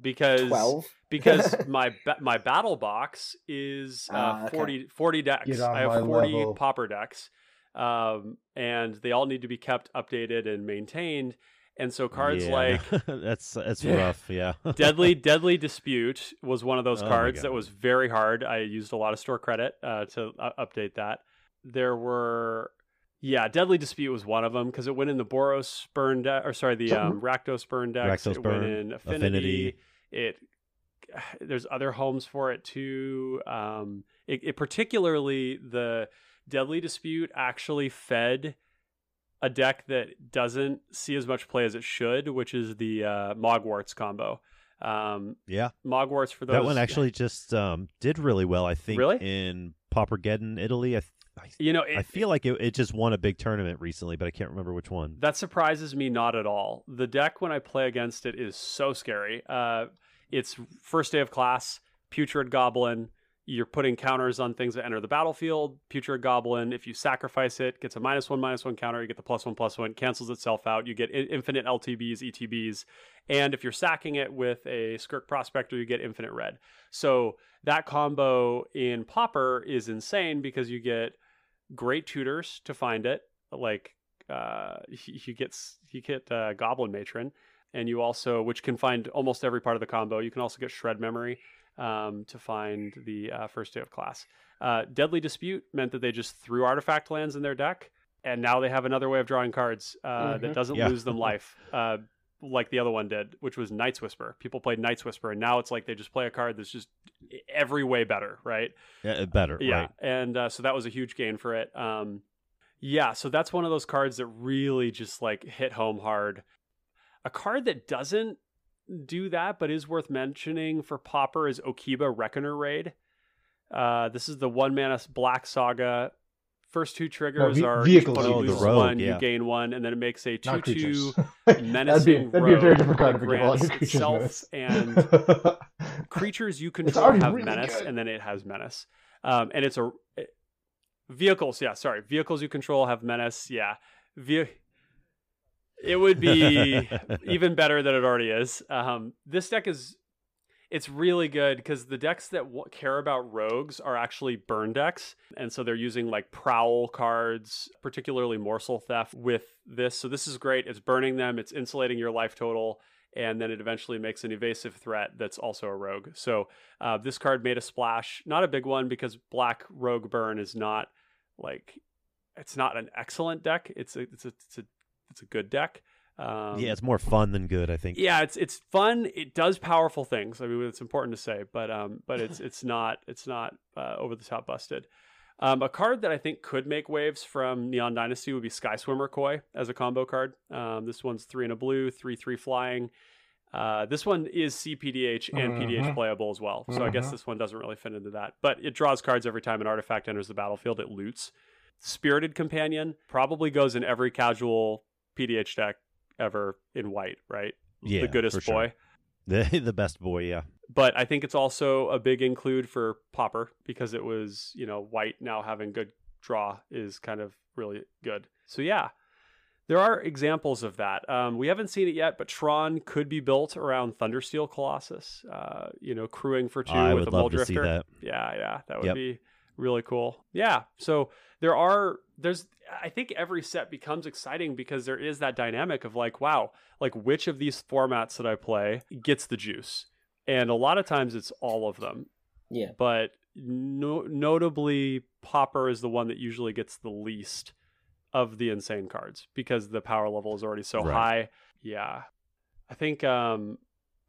because Twelve. because my ba- my battle box is uh, Ah, okay. 40, 40 decks. I have forty level. pauper decks, um, and they all need to be kept updated and maintained. And so cards Yeah. like that's that's rough. Yeah. Deadly Deadly Dispute was one of those Oh cards that was very hard. I used a lot of store credit uh, to uh, update that. There were, yeah, Deadly Dispute was one of them because it went in the Boros burn deck, or sorry, the um, Rakdos burn. Rakdos it burn, went in Affinity. Affinity. It there's other homes for it too. Um, it, it particularly the Deadly Dispute actually fed a deck that doesn't see as much play as it should, which is the uh, Moggwarts combo. Um, Yeah. Moggwarts for those That one actually just um, did really well, I think, Really? in Paupergeddon, Italy. I, th- I, You know, it, I feel like it, it just won a big tournament recently, but I can't remember which one. that surprises me not at all. The deck when I play against it is so scary. Uh, it's first day of class, Putrid Goblin. You're putting counters on things that enter the battlefield. Putrid Goblin, if you sacrifice it, gets a minus one, minus one counter. You get the plus one, plus one, cancels itself out. You get in- infinite LTBs, ETBs. And if you're sacking it with a Skirk Prospector, you get infinite red. So that combo in Pauper is insane because you get great tutors to find it. Like uh, you you get you get uh, Goblin Matron, and you also which can find almost every part of the combo. You can also get Shred Memory um, to find the uh, first day of class. Uh, Deadly Dispute meant that they just threw artifact lands in their deck, and now they have another way of drawing cards uh, that Mhm. doesn't Yeah. lose them life. Uh, like the other one did, which was Night's Whisper. People played Night's Whisper, and now it's like they just play a card that's just every way better, right? Yeah, better, Yeah, right? and uh, so that was a huge gain for it. Um, yeah, so that's one of those cards that really just like hit home hard. A card that doesn't do that but is worth mentioning for Pauper is Okiba Reckoner Raid. Uh, this is the one mana Black Saga. First two triggers ve- are vehicles you one use. loses Oh, the rogue, one, yeah. you gain one, and then it makes a two Not creatures. two that'd be that'd be a very different card that if we grants itself menace. and creatures you control have really menace, good. and then it has menace. Um, and it's a it- vehicles. Yeah, sorry, vehicles you control have menace. Yeah, Ve- it would be even better than it already is. Um, this deck is it's really good because the decks that w- care about rogues are actually burn decks, and so they're using like prowl cards, particularly morsel theft with this. So this is great. It's burning them. It's insulating your life total. And then it eventually makes an evasive threat that's also a rogue. So uh, this card made a splash, not a big one because Black Rogue Burn is not like it's not an excellent deck. It's a it's a, it's a it's a good deck. Um, yeah, it's more fun than good, I think. yeah, it's it's fun. It does powerful things. I mean, it's important to say, but um, but it's it's not it's not uh, over the top busted. Um, a card that I think could make waves from Neon Dynasty would be Sky Swimmer Koi as a combo card. Um, this one's three and a blue, three three flying. Uh, this one is CPDH and PDH Mhm. playable as well, so I guess Mhm. this one doesn't really fit into that. But it draws cards every time an artifact enters the battlefield. It loots. Spirited Companion probably goes in every casual PDH deck ever in white, right? Yeah, the goodest for sure. boy. The the best boy, yeah. But I think it's also a big include for Pauper because it was, you know, white now having good draw is kind of really good. So yeah, there are examples of that. Um, we haven't seen it yet, but Tron could be built around Thundersteel Colossus. Uh, you know, crewing for two I with would a love Mole to see that. Yeah, yeah, that would Yep. be really cool. Yeah, so there are there's I think every set becomes exciting because there is that dynamic of like, wow, like which of these formats that I play gets the juice, and a lot of times it's all of them. Yeah. But no, notably, Pauper is the one that usually gets the least of the insane cards because the power level is already so Right. high. Yeah, I think um,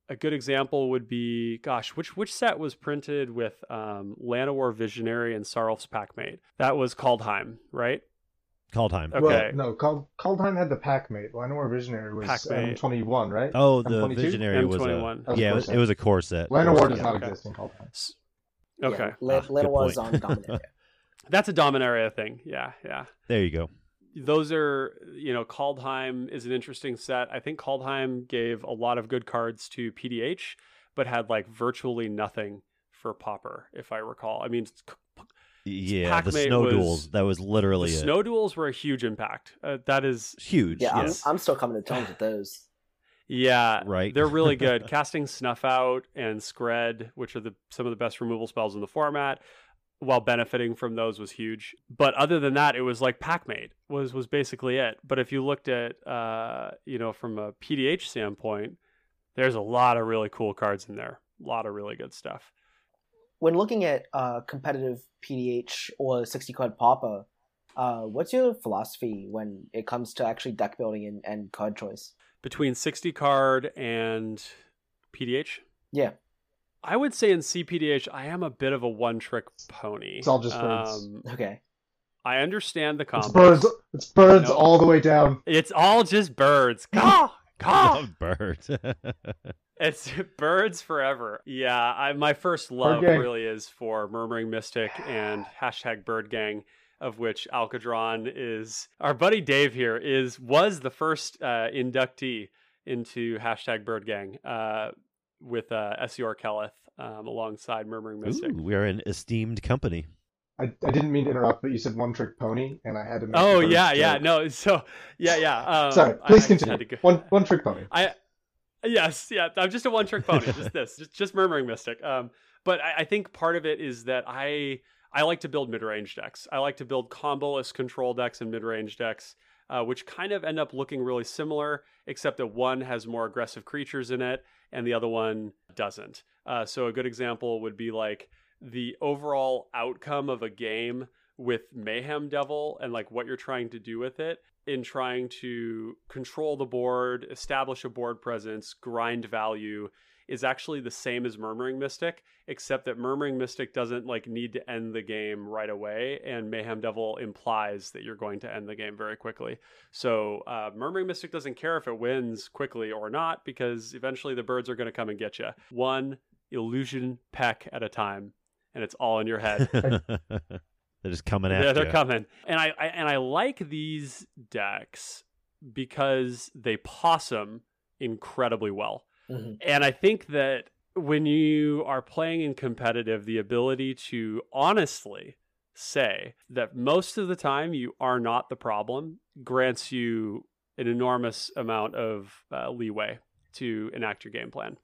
a good example would be, gosh, which which set was printed with um, Llanowar Visionary and Sarulf's Packmate? That was Kaldheim, right? Kaldheim. Okay. Well, no, Cald- Kaldheim had the Packmate. Llanowar Visionary was Packmate. M21, right? Oh, the M22? visionary was M21. a That was yeah, it was, it was a core set. Llanowar Core does set, not okay. exist in Kaldheim. Okay, Yeah, La- Ah, good is point. on Dominaria. that's a Dominaria thing. Yeah, yeah. There you go. Those are you know Kaldheim is an interesting set. I think Kaldheim gave a lot of good cards to PDH, but had like virtually nothing for Pauper, if I recall. I mean, Yeah, the Packmate snow was- duals. That was the literally it. snow duals were a huge impact. Uh, that is, huge. Yeah, yes. I'm, I'm still coming to terms with those. yeah, Right. They're really good. Casting Snuff Out and Skred, which are the some of the best removal spells in the format, while benefiting from those was huge. But other than that, it was like Packmate was was basically it. But if you looked at uh, you know, from a PDH standpoint, there's a lot of really cool cards in there. A lot of really good stuff. When looking at uh, competitive PDH or 60 card Pauper, uh, what's your philosophy when it comes to actually deck building and, and card choice? Between 60 card and PDH, Yeah. I would say in CPDH, I am a bit of a one trick pony. It's all just birds. Um, Okay. I understand the It's birds. It's birds all the way down. It's all just birds. Caw, caw. Love birds. It's birds forever. Yeah, I, my first love really is for Murmuring Mystic and hashtag Bird Gang, of which Alcadron is. Our buddy Dave here is was the first uh, inductee into hashtag Bird Gang uh, with uh, Esior Keleth um, alongside Murmuring Mystic. Ooh, we are an esteemed company. I, I didn't mean to interrupt, but you said one trick pony, and I had to. Make Oh the birds yeah, yeah, joke. no. So yeah, yeah. Um, Sorry, I- please I just had continue. to go- One one trick pony. I yes, yeah. I'm just a one trick pony. just this, just, just murmuring mystic. Um, but I, I think part of it is that I I like to build mid range decks. I like to build comboless control decks and mid range decks, uh, which kind of end up looking really similar, except that one has more aggressive creatures in it and the other one doesn't. Uh, so a good example would be like the overall outcome of a game with Mayhem Devil and like what you're trying to do with it in trying to control the board, establish a board presence, grind value is actually the same as Murmuring Mystic, except that Murmuring Mystic doesn't like need to end the game right away, and Mayhem Devil implies that you're going to end the game very quickly. So uh, Murmuring Mystic doesn't care if it wins quickly or not, because eventually the birds are going to come and get you. One illusion peck at a time, and it's all in your head. they're just coming at you. Yeah, they're you. coming. And I, I and I like these decks because they possum incredibly well. Mhm. And I think that when you are playing in competitive, the ability to honestly say that most of the time you are not the problem grants you an enormous amount of uh, leeway to enact your game plan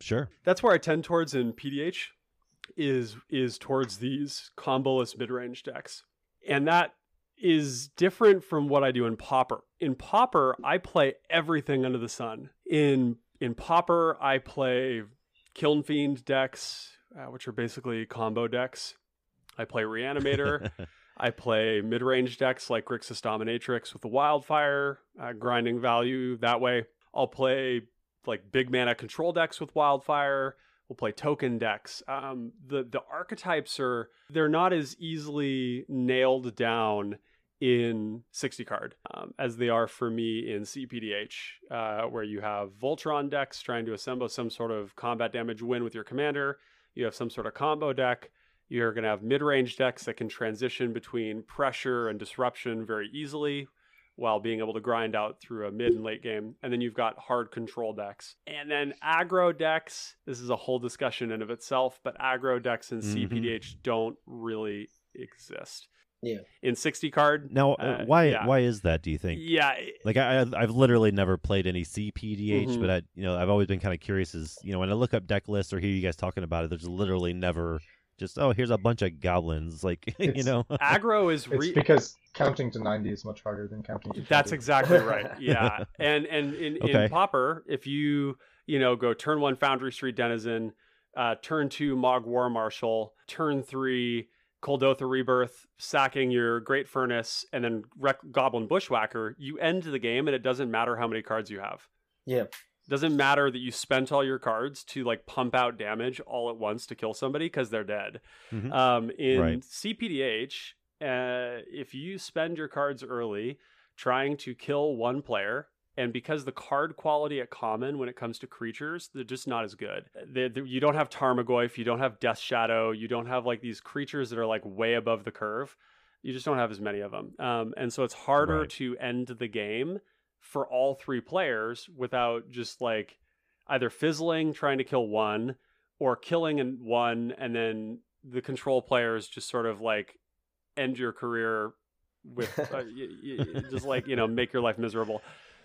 Sure. that's where I tend towards in PDH is is towards these comboless mid-range decks. And that is different from what I do in Pauper. In Pauper, I play everything under the sun. In in Pauper, I play Kiln Fiend decks, uh, which are basically combo decks. I play Reanimator. I play mid range decks like Grixis Dominatrix with the Wildfire, uh, grinding value that way. I'll play like big mana control decks with Wildfire. We'll play token decks. Um, the the archetypes are they're not as easily nailed down in 60 card um, as they are for me in CPDH, uh, where you have Voltron decks trying to assemble some sort of combat damage win with your commander. You have some sort of combo deck. You're going to have mid range decks that can transition between pressure and disruption very easily while being able to grind out through a mid and late game. And then you've got hard control decks. And then aggro decks. This is a whole discussion in of itself, but aggro decks in Mhm. CPDH don't really exist. Yeah. In 60 card. Now, Uh, uh, why yeah. why is that? Do you think? Yeah. Like I, I've- I've literally never played any CPDH, Mhm. but I, you know, I've always been kind of curious. Is you know, when I look up deck lists or hear you guys talking about it, there's literally never just oh, here's a bunch of goblins. Like you know, aggro is It's re- because counting to 90 is much harder than counting to 20. That's exactly right. Yeah, and and in, Okay. in Pauper, if you you know go turn one Foundry Street Denizen, uh, turn two Mogg War Marshal, turn three Kuldotha Rebirth, sacking your Great Furnace, and then Rec- Goblin Bushwhacker, you end the game, and it doesn't matter how many cards you have. Yeah. Doesn't matter that you spent all your cards to like pump out damage all at once to kill somebody because they're dead. Mhm. Um, in Right. CPDH, uh, if you spend your cards early trying to kill one player, and because the card quality at common when it comes to creatures, they're just not as good. They, they- you don't have Tarmogoyf, you don't have Death Shadow, you don't have like these creatures that are like way above the curve. You just don't have as many of them, um, and so it's harder Right. to end the game for all three players without just like either fizzling trying to kill one or killing and one and then the control players just sort of like end your career with uh, y- y- just like you know make your life miserable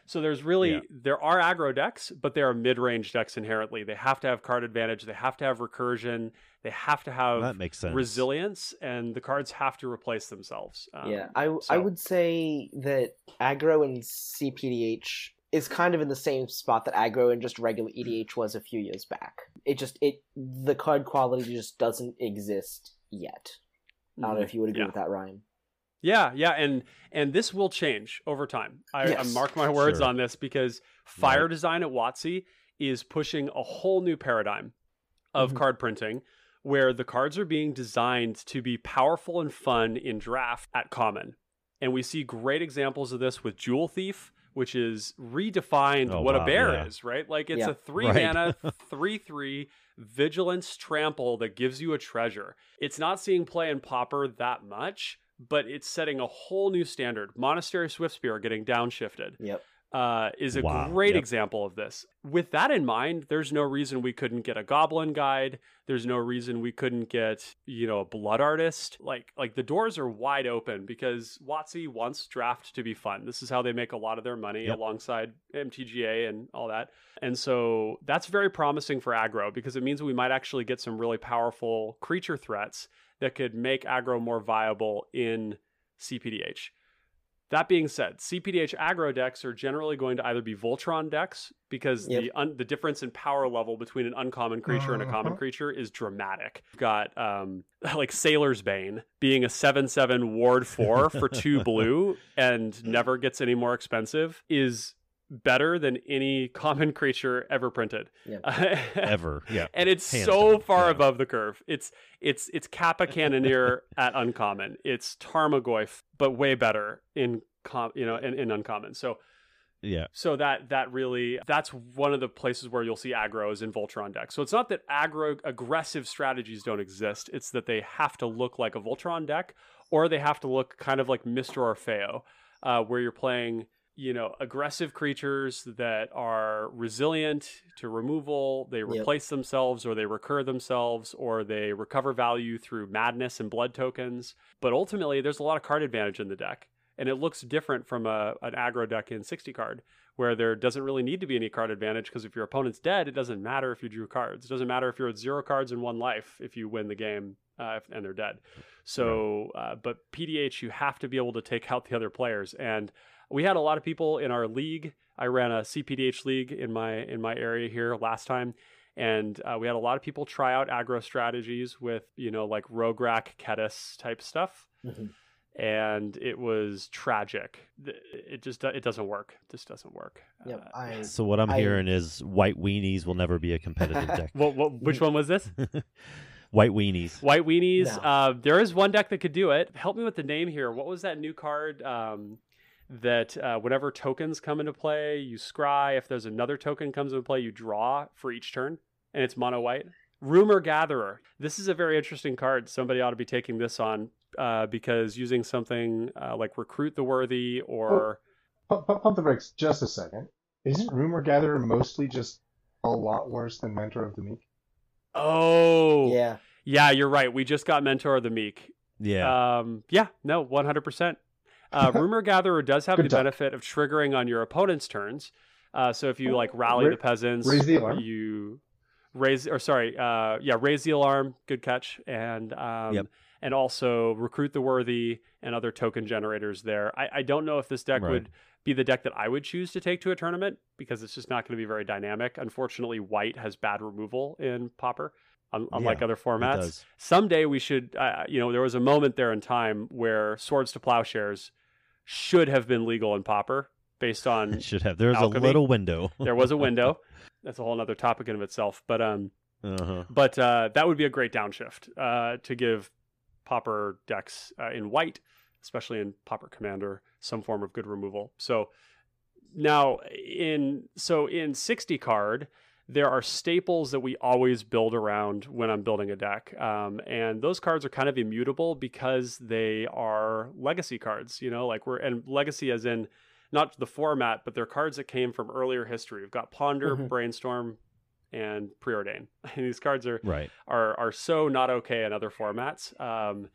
so there's really Yeah. there are aggro decks but they are mid-range decks inherently they have to have card advantage they have to have recursion they have to have that makes sense. resilience and the cards have to replace themselves um, yeah, I I would say that aggro and CPDH is kind of in the same spot that aggro and just regular EDH was a few years back. It just it the card quality just doesn't exist yet. I don't know if you would agree Yeah. with that, Ryan. Yeah, yeah, and and this will change over time. I, I mark my words Sure. on this because fire Right. design at WotC is pushing a whole new paradigm of Mhm. card printing, where the cards are being designed to be powerful and fun in draft at common, and we see great examples of this with Jewel Thief, which is redefined Oh, what a bear yeah. is. Right, like it's Yeah. a three Right. mana, three three vigilance trample that gives you a treasure. It's not seeing play in Pauper that much, but it's setting a whole new standard. Monastery Swiftspear getting downshifted Yep. uh, is a Wow, great yep. example of this. With that in mind, there's no reason we couldn't get a Goblin guide. There's no reason we couldn't get, you know, a Blood Artist. Like, like the doors are wide open because WotC wants draft to be fun. This is how they make a lot of their money Yep. alongside MTGA and all that. And so that's very promising for aggro because it means we might actually get some really powerful creature threats that could make aggro more viable in CPDH. That being said, CPDH aggro decks are generally going to either be Voltron decks because Yep. the un- the difference in power level between an uncommon creature and a common Uh-huh. creature is dramatic. You've got um, like Sailor's Bane being a seven seven ward four for two blue and never gets any more expensive is better than any common creature ever printed. yeah. ever. Yeah. and it's Hands so down, far yeah. above the curve. It's it's it's Kappa Cannoneer at uncommon. It's Tarmogoyf, but way better in com, you know in, in uncommon. So Yeah. so that that really that's one of the places where you'll see aggro is in Voltron decks. So it's not that aggro aggressive strategies don't exist. It's that they have to look like a Voltron deck, or they have to look kind of like Mr. Orfeo, uh, where you're playing you know aggressive creatures that are resilient to removal. They replace themselves, or they recur themselves, or they recover value through madness and blood tokens. But ultimately, there's a lot of card advantage in the deck and it looks different from a an aggro deck in 60 card where there doesn't really need to be any card advantage because if your opponent's dead it doesn't matter if you drew cards it doesn't matter if you're at zero cards in one life if you win the game uh, if- and they're dead so uh, but pdh you have to be able to take out the other players and we had a lot of people in our league i ran a cpdh league in my in my area here last time and uh, we had a lot of people try out aggro strategies with you know like Rograkh Ketis type stuff Mhm. and it was tragic. It just it doesn't work. It just doesn't work. Yep, Uh, I So what I'm I- hearing is white weenies will never be a competitive deck. what, what, which one was this? white weenies. White weenies. No. Uh, there is one deck that could do it. Help me with the name here. What was that new card? Um, that uh, whenever tokens come into play, you scry. If there's another token comes into play, you draw for each turn, and it's mono white. Rumor Gatherer. This is a very interesting card. Somebody ought to be taking this on uh, because using something uh, like Recruit the Worthy or Pump, pump, pump the brakes just a second. Isn't Rumor Gatherer mostly just a lot worse than Mentor of the Meek? oh yeah. yeah, you're right. We just got Mentor of the Meek. Yeah. Um, yeah, no, one hundred percent. Uh, Rumor Gatherer does have the benefit of triggering on your opponent's turns. Uh, so if you like rally Ra- the peasants, raise the alarm. you raise or sorry, uh, yeah, raise the alarm. Good catch, and um, Yep. and also recruit the worthy and other token generators there. I, I don't know if this deck Right. would be the deck that I would choose to take to a tournament because it's just not going to be very dynamic. Unfortunately, white has bad removal in Pauper, unlike Yeah, other formats someday we should uh, you know there was a moment there in time where swords to plowshares should have been legal in pauper based on It should have. There's Alchemy. a little window. there was a window that's a whole other topic in of itself but um uh-huh. but uh, that would be a great downshift uh, to give pauper decks uh, in white especially in pauper commander some form of good removal so now in so in 60 card there are staples that we always build around when i'm building a deck um, and those cards are kind of immutable because they are legacy cards you know like we're and legacy as in not the format but they're cards that came from earlier history we've got ponder Mhm. brainstorm and preordain and these cards are Right. are are so not okay in other formats. Um,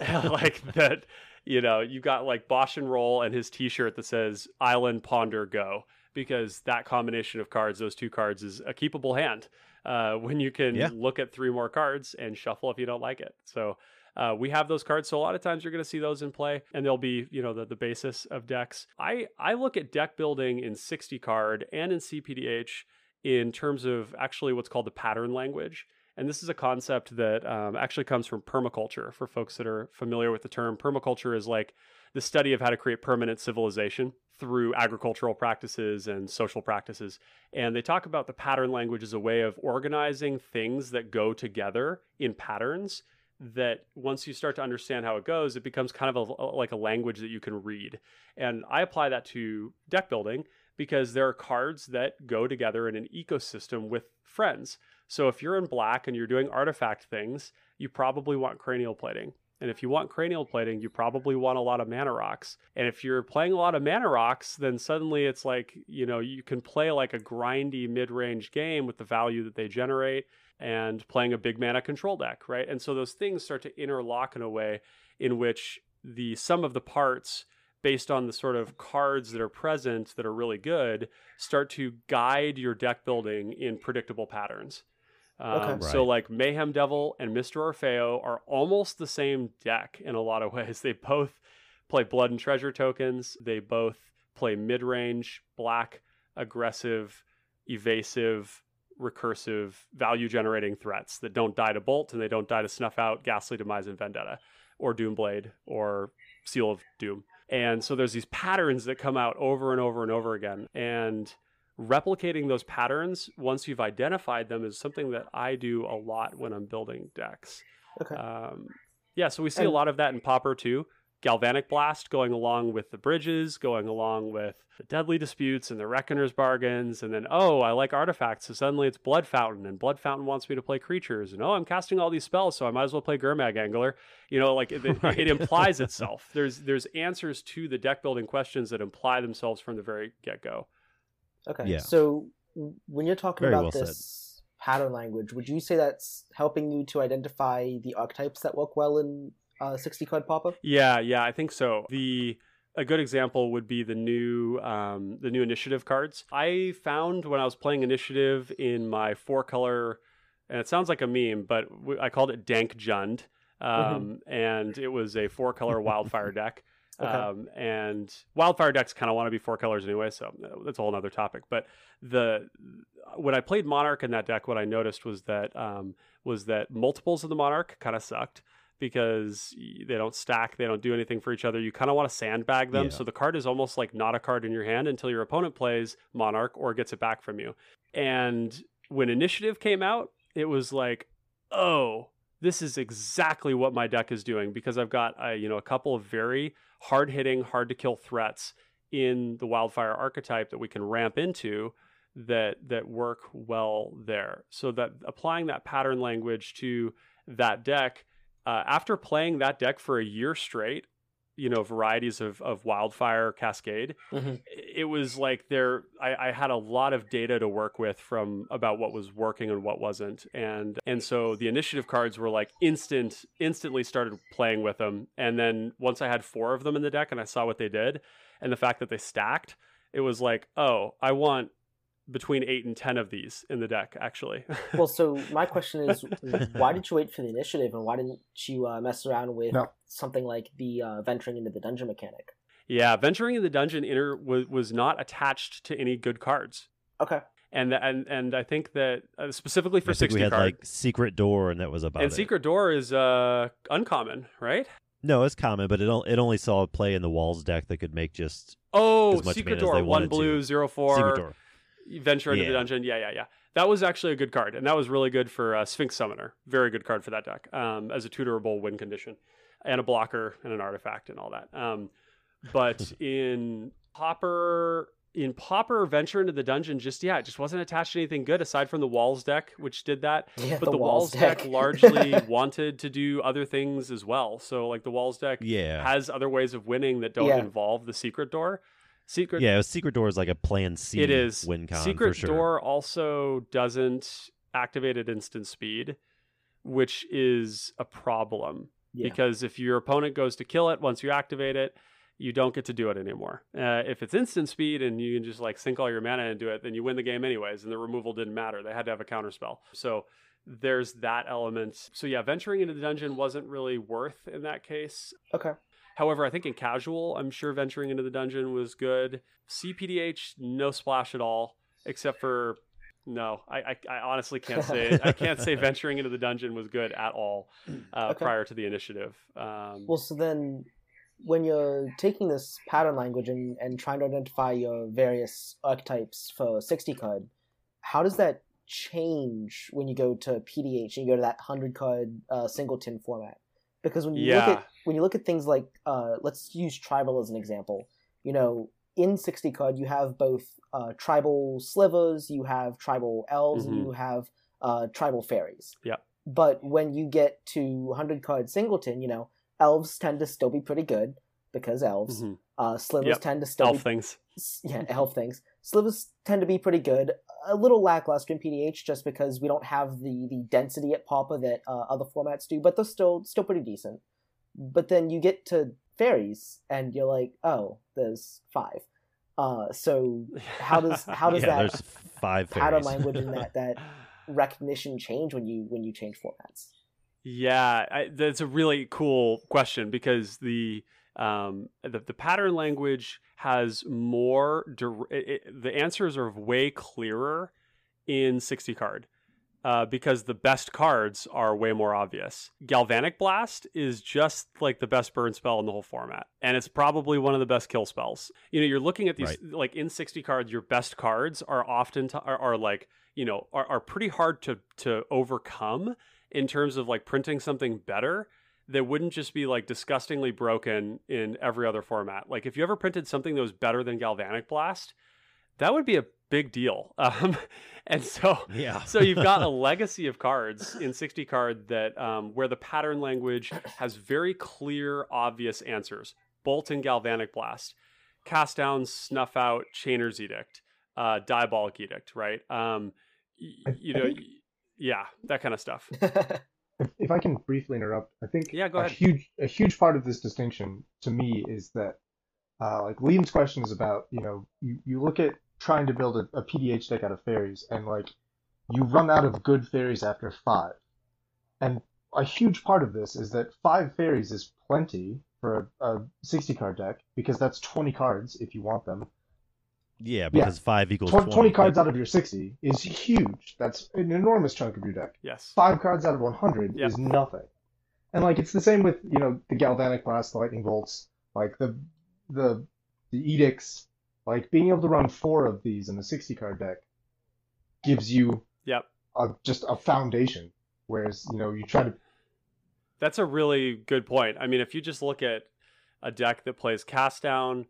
like that, you know, you've got like Bosch and Roll and his T-shirt that says "Island Ponder Go" because that combination of cards, those two cards, is a keepable hand. Uh, when you can Yeah. look at three more cards and shuffle if you don't like it. So. Uh, we have those cards, so a lot of times you're going to see those in play, and they'll be, you know, the, the basis of decks. I I look at deck building in 60 card and in CPDH in terms of actually what's called the pattern language. And this is a concept that um, actually comes from permaculture. For folks that are familiar with the term, permaculture is like the study of how to create permanent civilization through agricultural practices and social practices. And they talk about the pattern language as a way of organizing things that go together in patterns. That once you start to understand how it goes, it becomes kind of a, like a language that you can read. And I apply that to deck building because there are cards that go together in an ecosystem with friends. So if you're in black and you're doing artifact things, you probably want cranial plating. And if you want cranial plating, you probably want a lot of mana rocks. And if you're playing a lot of mana rocks, then suddenly it's like, you know, you can play like a grindy mid range game with the value that they generate and playing a big mana control deck, right? And so those things start to interlock in a way in which the sum of the parts based on the sort of cards that are present that are really good start to guide your deck building in predictable patterns. Um, Okay. So, Right. like Mayhem Devil and Mr. Orfeo are almost the same deck in a lot of ways. They both play blood and treasure tokens, they both play mid range, black, aggressive, evasive, recursive, value generating threats that don't die to bolt and they don't die to snuff out Ghastly Demise and Vendetta or Doomblade or Seal of Doom. And so there's these patterns that come out over and over and over again. And replicating those patterns once you've identified them is something that I do a lot when I'm building decks. Okay. Um, yeah, so we see a lot of that in Pauper too. Galvanic Blast going along with the bridges, going along with the Deadly Disputes and the Reckoner's Bargains, and then, oh, I like artifacts, so suddenly it's Blood Fountain, and Blood Fountain wants me to play creatures, and oh, I'm casting all these spells, so I might as well play Gurmag Angler. You know, like it, it- Right. it implies itself. There's there's answers to the deck building questions that imply themselves from the very get go. Okay. Yeah. So when you're talking Very about well said. this pattern language, would you say that's helping you to identify the archetypes that work well in uh, 60 card Pauper? Yeah, yeah, I think so. The a good example would be the new um, the new initiative cards. I found when I was playing initiative in my four color, and it sounds like a meme, but I called it Dank Jund, um, and it was a four color wildfire deck. Okay. Um, and wildfire decks kind of want to be four colors anyway, so that's a whole other topic. But the when I played Monarch in that deck, what I noticed was that um, was that multiples of the Monarch kind of sucked because they don't stack, they don't do anything for each other. You kind of want to sandbag them. Yeah. So the card is almost like not a card in your hand until your opponent plays Monarch or gets it back from you. And when Initiative came out, it was like, oh, this is exactly what my deck is doing because I've got uh, you know a couple of very hard hitting, hard to kill threats in the Wildfire archetype that we can ramp into that that work well there. So that applying that pattern language to that deck uh, after playing that deck for a year straight, you know varieties of of Wildfire Cascade, Mhm. it was like there I, I had a lot of data to work with from about what was working and what wasn't. And and so the initiative cards were like instant instantly started playing with them. And then once i had four of them in the deck and i saw what they did and the fact that they stacked it was like oh i want between eight and ten of these in the deck actually Well, so my question is, why did you wait for the initiative, and why didn't you uh, mess around with No. something like the uh, venturing into the dungeon mechanic? yeah venturing in the dungeon inner was, was not attached to any good cards Okay. and and and i think that uh, specifically for I think 60 we had card like Secret Door, and that was about and it. secret door is uh uncommon right No, it's common, but it o- it only saw a play in the walls deck that could make just Oh, as much Secret mana as Door, they one wanted to. blue, zero four, Secret Door. Venture into the dungeon. Yeah, yeah, yeah. That was actually a good card, and that was really good for uh, Sphinx Summoner. Very good card for that deck um, as a tutorable win condition, and a blocker and an artifact and all that. Um, but in Pauper, in Pauper, venture into the dungeon, just yeah, it just wasn't attached to anything good aside from the Walls deck, which did that. Yeah, But the, Walls, Walls deck, deck. largely wanted to do other things as well. So like the Walls deck Yeah, has other ways of winning that don't Yeah. involve the Secret Door. Secret yeah. Secret Door is like a Plan C. it is win con secret for sure. door also doesn't activate at instant speed which is a problem Yeah. because if your opponent goes to kill it once you activate it you don't get to do it anymore uh, if it's instant speed and you can just like sink all your mana into it then you win the game anyways and the removal didn't matter they had to have a counter spell so there's that element so yeah venturing into the dungeon wasn't really worth in that case Okay. However, I think in casual, I'm sure venturing into the dungeon was good. CPDH, no splash at all, except for no. I, I, I honestly can't say I can't say venturing into the dungeon was good at all uh, Okay. prior to the initiative. Um, Well, so then, when you're taking this pattern language and, and trying to identify your various archetypes for 60 card, how does that change when you go to PDH and you go to that 100 card uh, singleton format? Because when you look at when you look at things like uh, let's use tribal as an example. You know, in 60 card you have both uh, tribal slivers, you have tribal elves, and Mhm. you have uh, tribal fairies. Yep. But when you get to 100 card singleton, you know, elves tend to still be pretty good because elves. mhm. Uh, slivers Yep. tend to still elf be things. yeah, elf things. Slivers tend to be pretty good. A little lackluster in PDH just because we don't have the, the density at Papa that uh, other formats do, but they're still still pretty decent. But then you get to fairies and you're like, oh, there's five. Uh, so how does how does yeah, that there's five pattern fairies. language and that that recognition change when you when you change formats? Yeah, I, that's a really cool question because the um, the, the pattern language has more. dir- it, it, the answers are way clearer in sixty card uh, because the best cards are way more obvious. Galvanic Blast is just like the best burn spell in the whole format, and it's probably one of the best kill spells. You know, you're looking at these Right. like in sixty cards, your best cards are often t- are, are like you know are, are pretty hard to to overcome in terms of like printing something better that wouldn't just be like disgustingly broken in every other format. Like if you ever printed something that was better than Galvanic Blast, that would be a big deal. Um, and so Yeah. so you've got a legacy of cards in 60 card that um, where the pattern language has very clear, obvious answers. Bolt and Galvanic Blast, Cast Down, Snuff Out, Chainer's Edict, uh, Diabolic Edict, right? Um, y- I- you I know, think- y- yeah, that kind of stuff. if, if I can briefly interrupt, I think Yeah, go a ahead. huge a huge part of this distinction to me is that uh, like Liam's question is about you know you, you look at trying to build a, a PDH deck out of fairies and like you run out of good fairies after five, and a huge part of this is that five fairies is plenty for a, a 60 card deck because that's 20 cards if you want them. Yeah, because five equals 20, 20. 20 cards out of your 60 is huge. That's an enormous chunk of your deck Yes. five cards out of 100 Yep. is nothing. And like it's the same with you know the galvanic blast, the lightning bolts, like the the the edicts, like being able to run four of these in a 60 card deck gives you Yep. a, just a foundation. Whereas you know you try to That's a really good point. I mean, if you just look at a deck that plays Cast Down,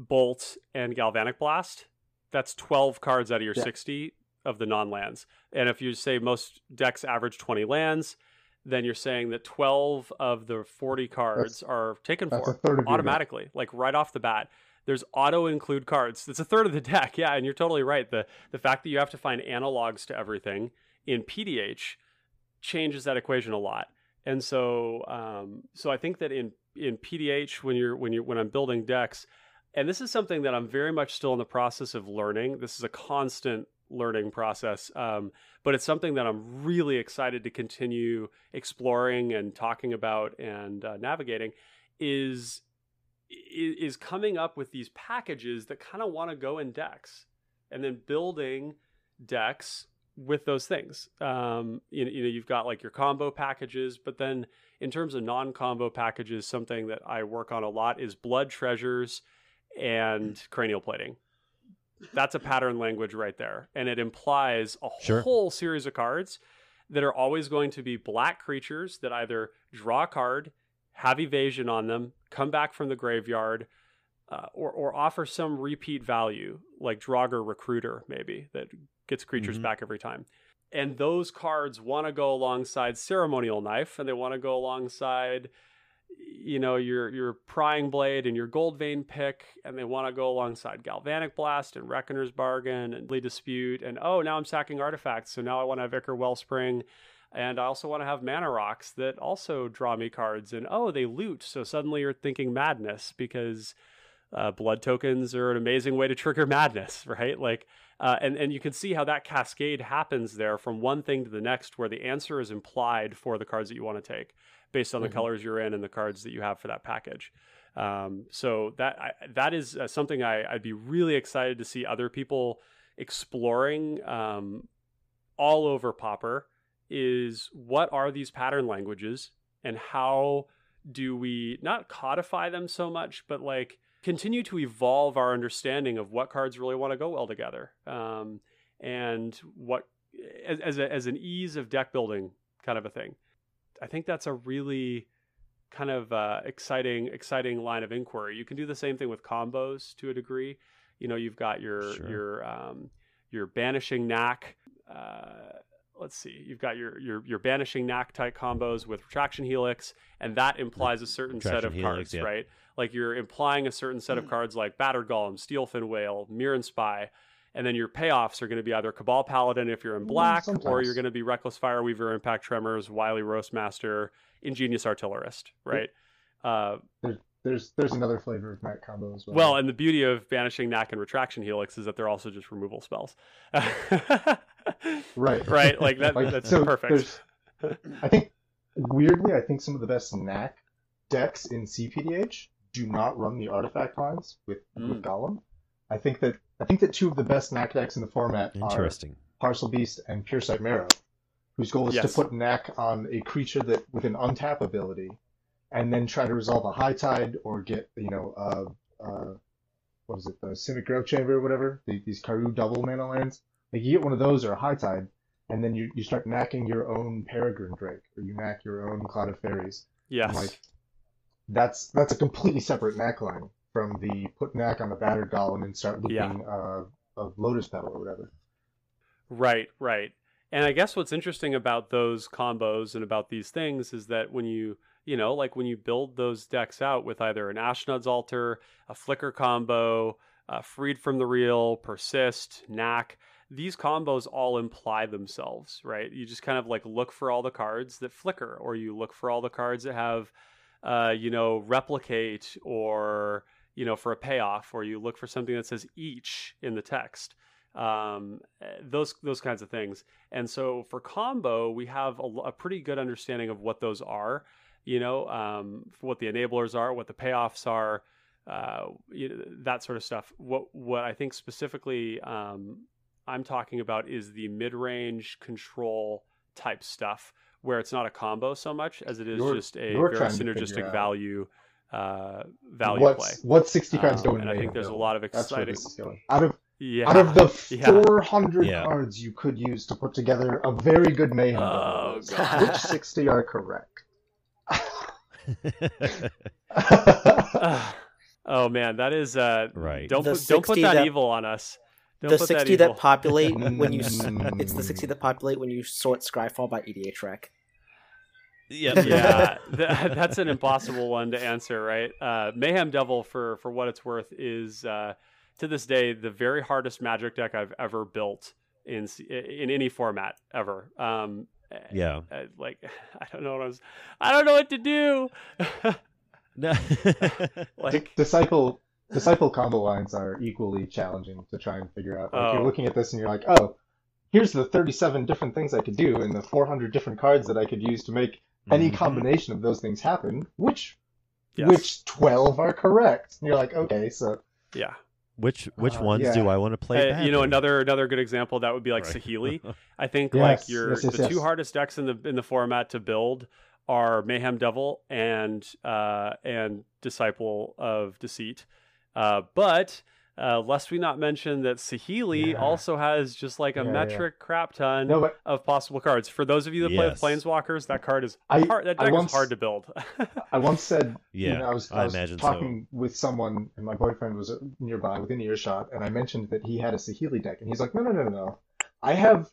Bolt, and Galvanic Blast, that's 12 cards out of your Yeah. 60 of the non lands. And if you say most decks average 20 lands, then you're saying that 12 of the 40 cards are taken for automatically, like right off the bat. There's auto include cards. That's a third of the deck. Yeah, and you're totally right. The the fact that you have to find analogs to everything in PDH changes that equation a lot. And so um, so I think that in in PDH when you're when you when I'm building decks, and this is something that I'm very much still in the process of learning. This is a constant learning process, um, but it's something that I'm really excited to continue exploring and talking about and uh, navigating. Is is coming up with these packages that kind of want to go in decks, and then building decks with those things. Um, you, you know, you've got like your combo packages, but then in terms of non-combo packages, something that I work on a lot is blood treasures and cranial plating. That's a pattern language right there, and it implies a Sure. whole series of cards that are always going to be black creatures that either draw a card, have evasion on them, come back from the graveyard, uh, or or offer some repeat value, like Draugr Recruiter, maybe that gets creatures Mhm. back every time. And those cards want to go alongside Ceremonial Knife, and they want to go alongside, you know, your your Prying Blade and your Gold Vein pick, and they want to go alongside Galvanic Blast and Reckoner's Bargain and Lee Dispute, and oh, now I'm sacking artifacts, so now I want to have Ichor Wellspring. And I also want to have mana rocks that also draw me cards. And oh, they loot. So suddenly you're thinking madness because uh, blood tokens are an amazing way to trigger madness, right? Like, uh, and and you can see how that cascade happens there from one thing to the next, where the answer is implied for the cards that you want to take based on the Mhm. colors you're in and the cards that you have for that package. Um, so that I, that is uh, something I, I'd be really excited to see other people exploring um, all over Pauper. Is what are these pattern languages and how do we not codify them so much, but like continue to evolve our understanding of what cards really want to go well together, um, and what as as, a, as an ease of deck building kind of a thing. I think that's a really kind of uh, exciting exciting line of inquiry. You can do the same thing with combos to a degree. You know, you've got your Sure. your um, your banishing knack. Uh, let's see, you've got your your your banishing knack type combos with retraction helix, and that implies a certain set of Retraction cards, yeah. right? Like you're implying a certain set of cards like Battered Golem, Steelfin Whale, Mirran Spy, and then your payoffs are going to be either Cabal Paladin if you're in Mm, black, or you're going to be Reckless Fireweaver, Impact Tremors, Wily Roastmaster, Ingenious Artillerist, right? Uh, there's there's another flavor of Mac combo as well. well, and the beauty of Banishing Knack and Retraction Helix is that they're also just removal spells. right, right, like that- Like, that's so perfect. I think weirdly, I think some of the best Knack decks in CPDH do not run the artifact lines with Mm. with Golem. I think that I think that two of the best Knack decks in the format are Interesting. Parcelbeast and Puresight Merrow, whose goal is Yes. to put Knack on a creature that with an untap ability, and then try to resolve a high tide or get you know uh uh what is it the Simic Growth Chamber or whatever the, these karoo double mana lands. Like you get one of those or a high tide, and then you you start knacking your own Peregrine Drake or you knack your own Cloud of Fairies. yes. Like that's that's a completely separate knack line from the put knack on the battered golem and then start looping Yeah. uh, of Lotus Petal or whatever. Right, right. And I guess what's interesting about those combos and about these things is that when you, you know, like when you build those decks out with either an Ashnod's Altar, a Flicker combo, uh, Freed from the Real, Persist, Knack, these combos all imply themselves, right? You just kind of like look for all the cards that flicker, or you look for all the cards that have, uh, you know, replicate, or, you know, for a payoff, or you look for something that says each in the text um, eh, those those kinds of things. And so for combo, we have a pretty good understanding of what those are. You know, um, what the enablers are, what the payoffs are, uh, you know, that sort of stuff. What what I think specifically um, I'm talking about is the mid range control type stuff where it's not a combo so much as it is You're- just a very trying to figure synergistic out value uh, value play. What's what sixty cards Um, go in and I think there's a lot of That's where exciting. this is going. Out of Yeah. out of the Yeah. 400 Yeah. cards you could use to put together a very good Mayhem Oh, Devil God. which 60 are correct? oh man, that is uh, Right. Don't The put, don't put that, that- evil on us. Don't the put 60 that, that, populate when you it's the 60 that populate when you sort Scryfall by EDHREC. Yep. yeah, th- that's an impossible one to answer, right? Uh, Mayhem Devil, for for what it's worth, is uh, to this day the very hardest Magic deck I've ever built in in any format ever. Um, Yeah. uh, like I don't know what I was, I don't know what to do. No. like Disciple Disciple combo lines are equally challenging to try and figure out. Like Oh. you're looking at this and you're like, oh, here's the 37 different things I could do and the 400 different cards that I could use to make any Mhm. combination of those things happen. Which yes. which 12 are correct? And you're like, okay, so yeah. Which which Uh, ones yeah. do I want to play? Uh, you know, another another good example that would be like Right. Saheeli. I think Yes, like your yes, yes, the two hardest decks in the in the format to build are Mayhem Devil and uh, and Disciple of Deceit. Uh, but uh, lest we not mention that Saheeli Yeah. also has just like a Yeah, yeah. metric crap ton no, but of possible cards. For those of you that play with Planeswalkers, that card is I- hard. That deck once- is hard to build. I once said, you Yeah, know, I was, I I was imagine so. talking with someone, and my boyfriend was nearby within earshot, and I mentioned that he had a Saheeli deck, and he's like, no, no, no, no, no. I have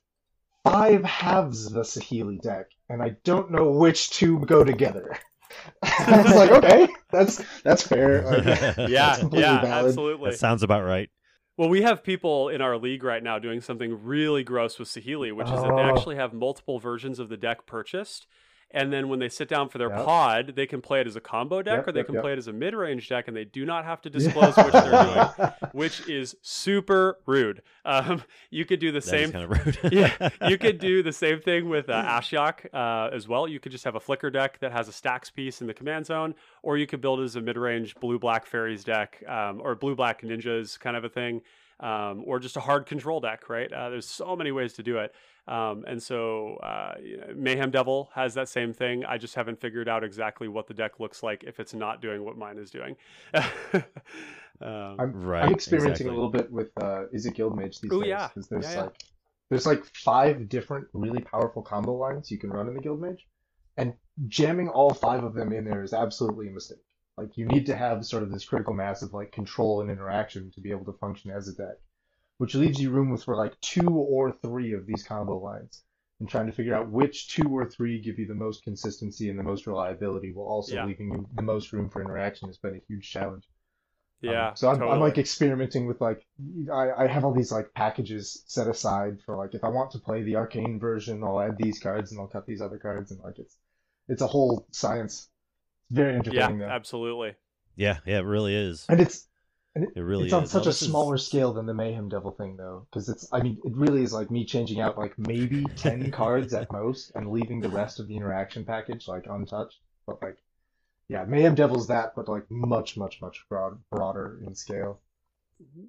five halves of the Saheeli deck, and I don't know which two go together. I was like, okay, that's that's fair. Like, yeah, that's yeah, valid. absolutely. that sounds about right. Well, we have people in our league right now doing something really gross with Saheeli, which is that they Oh. actually have multiple versions of the deck purchased. And then when they sit down for their Yep. pod, they can play it as a combo deck Yep, or they yep, can yep. play it as a mid range deck, and they do not have to disclose which they're doing, which is super rude. Um, you could do the That is same kind of rude. yeah, you could do the same thing with uh, Ashiok uh, as well. You could just have a flicker deck that has a stacks piece in the command zone, or you could build it as a mid-range blue-black fairies deck um, or blue-black ninjas kind of a thing, um, or just a hard control deck. Right? Uh, there's so many ways to do it, um, and so uh, Mayhem Devil has that same thing. I just haven't figured out exactly what the deck looks like if it's not doing what mine is doing. um, I'm, Right, I'm experimenting exactly. a little bit with uh, Izzet Guildmage these Ooh, days yeah. because there's Yeah, yeah. like there's like five different really powerful combo lines you can run in the Guildmage, and jamming all five of them in there is absolutely a mistake. Like you need to have sort of this critical mass of like control and interaction to be able to function as a deck, which leaves you room for like two or three of these combo lines. And trying to figure out which two or three give you the most consistency and the most reliability, while also Yeah. leaving you the most room for interaction has been a huge challenge. Um, yeah, so I'm, I'm like experimenting with like I, I have all these like packages set aside for like if I want to play the arcane version, I'll add these cards and I'll cut these other cards and like it's it's a whole science. It's very yeah, though. absolutely. yeah, yeah, it really is. And it's It really it's on is. such a this is- smaller scale than the Mayhem Devil thing though, because it's I mean it really is like me changing out like maybe ten cards at most and leaving the rest of the interaction package like untouched. But like yeah, Mayhem Devil's that, but like much much much broad, broader in scale.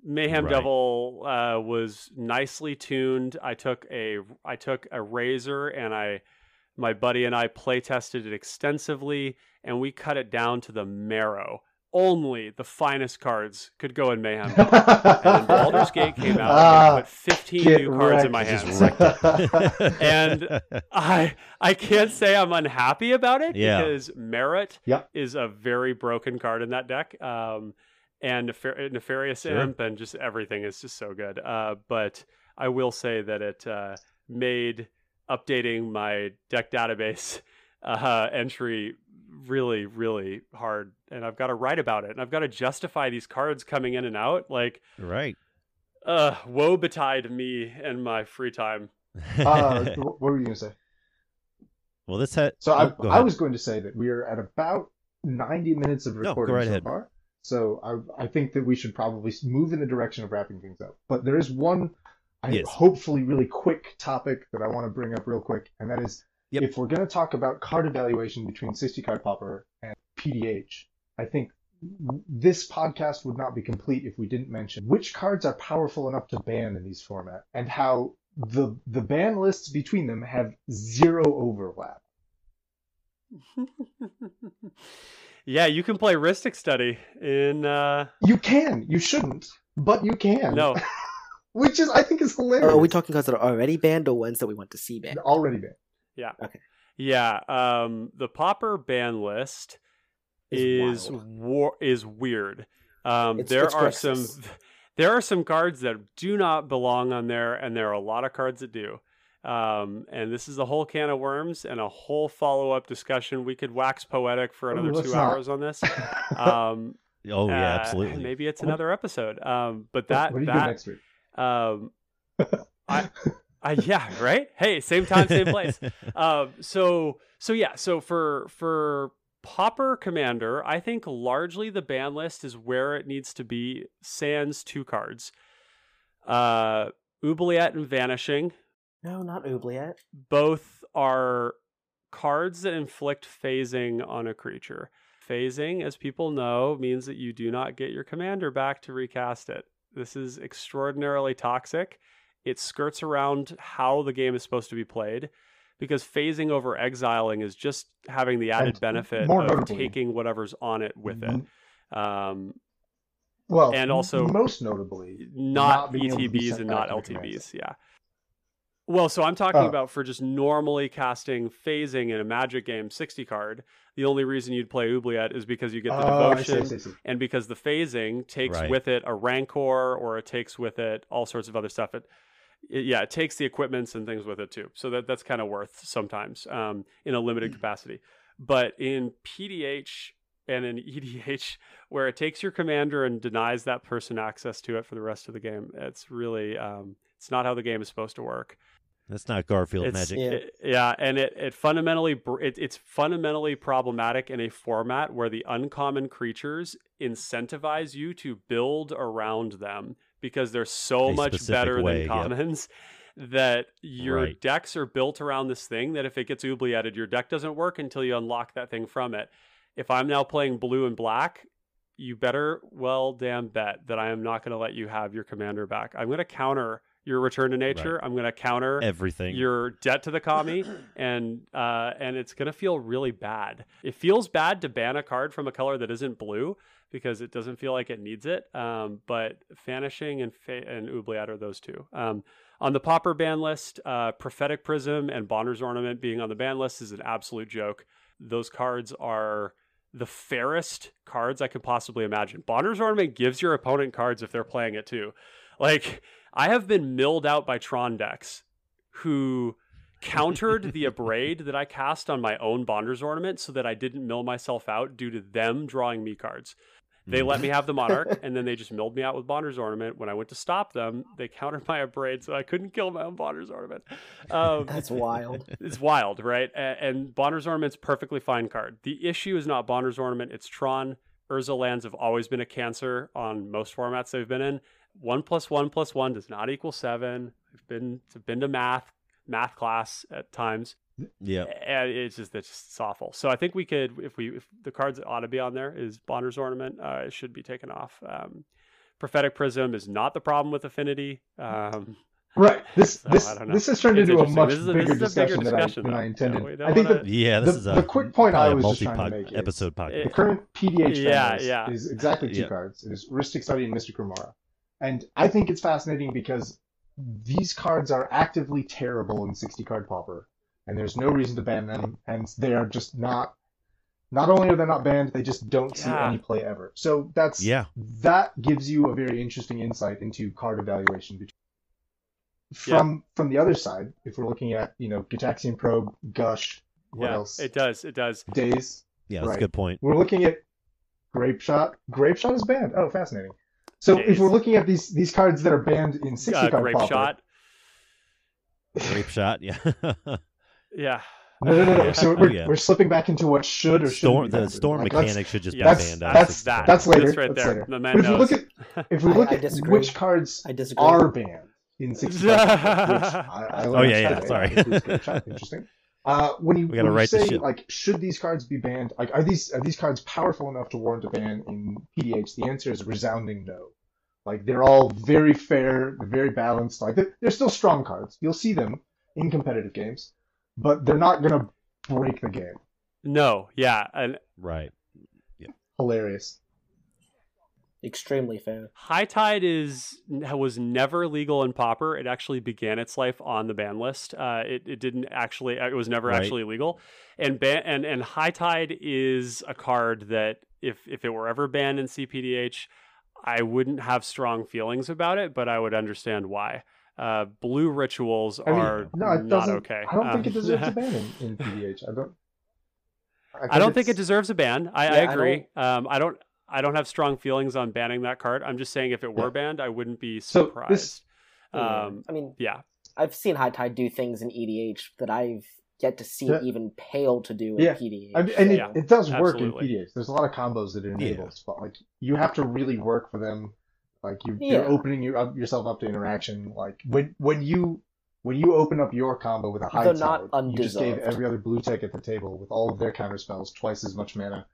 Mayhem Right. Devil uh, was nicely tuned. I took a I took a razor and I my buddy and I play tested it extensively and we cut it down to the marrow. Only the finest cards could go in Mayhem. And then Baldur's Gate came out and Ah, I put 15 get new cards in my hand. And I I can't say I'm unhappy about it Yeah. because Merit Yep. is a very broken card in that deck. Um, and Nefar- Nefarious Sure. Imp and just everything is just so good. Uh, but I will say that it uh, made updating my deck database uh, entry really, really hard. And I've got to write about it and I've got to justify these cards coming in and out. Like, right. uh, woe betide me and my free time. uh, what were you gonna say? well, this had. So oh, I, I was going to say that we are at about 90 minutes of go recording right so ahead. far. So I, I think that we should probably move in the direction of wrapping things up. But there is one, I Yes. hopefully really quick topic that I want to bring up real quick, and that is Yep. if we're going to talk about card evaluation between 60 card pauper and PDH, I think this podcast would not be complete if we didn't mention which cards are powerful enough to ban in these formats and how the the ban lists between them have zero overlap. yeah, you can play Rhystic Study in. Uh, You can. You shouldn't, but you can. no, Which is, I think, is hilarious. Are we talking cards that are already banned or ones that we want to see banned? already banned? Yeah. Okay. Yeah. Um, the Pauper ban list Is is war is weird. Um, It's- there it's are some there are some cards that do not belong on there, and there are a lot of cards that do. Um, and this is a whole can of worms and a whole follow up discussion. We could wax poetic for another Ooh, two not. hours on this. Um, Oh yeah, uh, absolutely. Maybe it's another episode. Um, but that what do you do that next week? um, I, I yeah right. Hey, same time, same place. um, so so yeah, so for for Pauper Commander, I think largely the ban list is where it needs to be. Sans two cards, uh, Oubliette and Vanishing. No, not Oubliette. Both are cards that inflict phasing on a creature. Phasing, as people know, means that you do not get your commander back to recast it. This is extraordinarily toxic. It skirts around how the game is supposed to be played because phasing over exiling is just having the added And benefit more of notably- taking whatever's on it with it. Um, Well, and also- most notably, not, Not being able to be ETBs and not to the command LTBs. Yeah. Well, so I'm talking Oh. about for just normally casting phasing in a Magic game 60 card. The only reason you'd play Oubliette is because you get the Oh, I see, devotion I see, I see. and because the phasing takes Right. with it a rancor or it takes with it all sorts of other stuff. It, it yeah, it takes the equipments and things with it too. So that that's kind of worth sometimes um, in a limited capacity. But in PDH and in EDH, where it takes your commander and denies that person access to it for the rest of the game, it's really um, it's not how the game is supposed to work. That's not Garfield It's- magic. Yeah. it- yeah, and it, it fundamentally it, it's fundamentally problematic in a format where the uncommon creatures incentivize you to build around them because they're so A much better way, than yep. commons that your Right. decks are built around this thing that if it gets oublietted, your deck doesn't work until you unlock that thing from it. If I'm now playing blue and black, you better well damn bet that I am not going to let you have your commander back. I'm going to counter your return to nature. I'm going to counter Everything. your debt to the commie and uh and it's going to feel really bad it feels bad to ban a card from a color that isn't blue because it doesn't feel like it needs it um but vanishing and fa- and oubliette are those two um on the pauper ban list uh prophetic prism and bonder's ornament being on the ban list is an absolute joke those cards are the fairest cards I could possibly imagine. Bonder's Ornament gives your opponent cards if they're playing it too. Like, I have been milled out by Tron decks who countered the abrade that I cast on my own Bonder's Ornament so that I didn't mill myself out due to them drawing me cards. They let me have the Monarch, and then they just milled me out with Bonder's Ornament. When I went to stop them, they countered my abrade, so I couldn't kill my own Bonder's Ornament. Um, That's wild. it's wild, right? And Bonder's Ornament's perfectly fine card. The issue is not Bonder's Ornament, it's Tron. Urza lands have always been a cancer on most formats they've been in. One plus one plus one does not equal seven. I've been I've been to math math class at times, yeah. and it's just it's just awful. So I think we could, if we if the cards that ought to be on there is Bonder's Ornament, uh, it should be taken off. Um, Prophetic Prism is not the problem with Affinity. Um, Right. This So, this I don't know. this has turned It's into a much This is a- bigger this is a discussion, bigger than, I, than I intended. Yeah, I think wanna- that Yeah, this the, is a the quick point I was just trying to multi-pod make is episode podcast. the current PDH Yeah, fan yeah. is exactly two Yeah. cards. It is Rhystic Study and Mystic Remora. And I think it's fascinating because these cards are actively terrible in 60 card pauper, and there's no reason to ban them, and they are just not. Not only are they not banned, they just don't see Yeah. any play ever. So that's Yeah. that gives you a very interesting insight into card evaluation. From from the other side, if we're looking at you know Gitaxian Probe, Gush, what yeah, else? it does. It does. Daze. Yeah, that's Right. a good point. We're looking at Grapeshot. Grape Shot is banned. Oh, fascinating. So Daze. if we're looking at these these cards that are banned in 60 Uh, card grape pauper, shot. Grape shot. Yeah. Yeah. no, no, no, no. So Oh, we're, yeah. we're slipping back into what should or storm. shouldn't The banned. storm Like, mechanic should just Yes, be That's- banned. that's that's- that. that's later. That's right That's there. later. The man But if we knows. look at if we look I- I at which cards I are banned in 60 Yeah. card pauper, which I, I Oh, yeah, yeah, sorry. includes Grapeshot. Interesting. Uh, when you, when you write this say like should these cards be banned? Like are these are these cards powerful enough to warrant a ban in PDH? The answer is a resounding no. Like they're all very fair, very balanced. Like they're, they're still strong cards. You'll see them in competitive games, but they're not gonna break the game. No, yeah, and Right. Hilarious. Extremely fair. High Tide is was never legal in Pauper. It actually began its life on the ban list. Uh, it it didn't actually. It was never Right. actually legal. And ban and and High Tide is a card that if if it were ever banned in CPDH, I wouldn't have strong feelings about it, but I would understand why. Uh, blue rituals I mean, are no, it not okay. I don't think Um, it deserves a ban in, in PDH. I don't. I don't think it deserves a ban. I, I Yeah, I agree. um, I don't. I don't have strong feelings on banning that card. I'm just saying if it were Yeah. banned, I wouldn't be So this- surprised. Um, I mean, yeah, I've seen High Tide do things in EDH that I've yet to see Yeah. even pale to do in Yeah. PDH. I mean, and Yeah, it, it does work absolutely. in PDH. There's a lot of combos that it enables, but like you have to really work for them. Like you, Yeah. you're opening your, up, yourself up to interaction. Like when when you when you open up your combo with a high They're tide, not you just gave every other blue tech at the table with all of their counter spells twice as much mana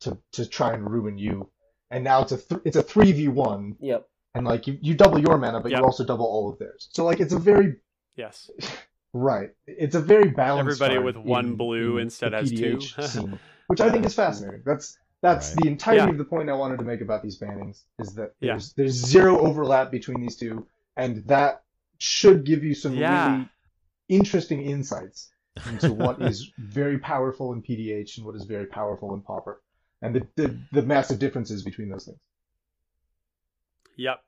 to to try and ruin you. And now it's a th- it's a three v one, Yep. and like you, you double your mana, but Yep. you also double all of theirs. So like it's a very yes. Right. It's a very balanced. Everybody with one in- blue in instead the has two. Scene, which I think is fascinating. That's that's Right. the entirety Yeah. of the point I wanted to make about these bannings is that Yeah. there's there's zero overlap between these two, and that should give you some Yeah. really interesting insights into what is very powerful in PDH and what is very powerful in Pauper, and the the, the massive differences between those things. Yep.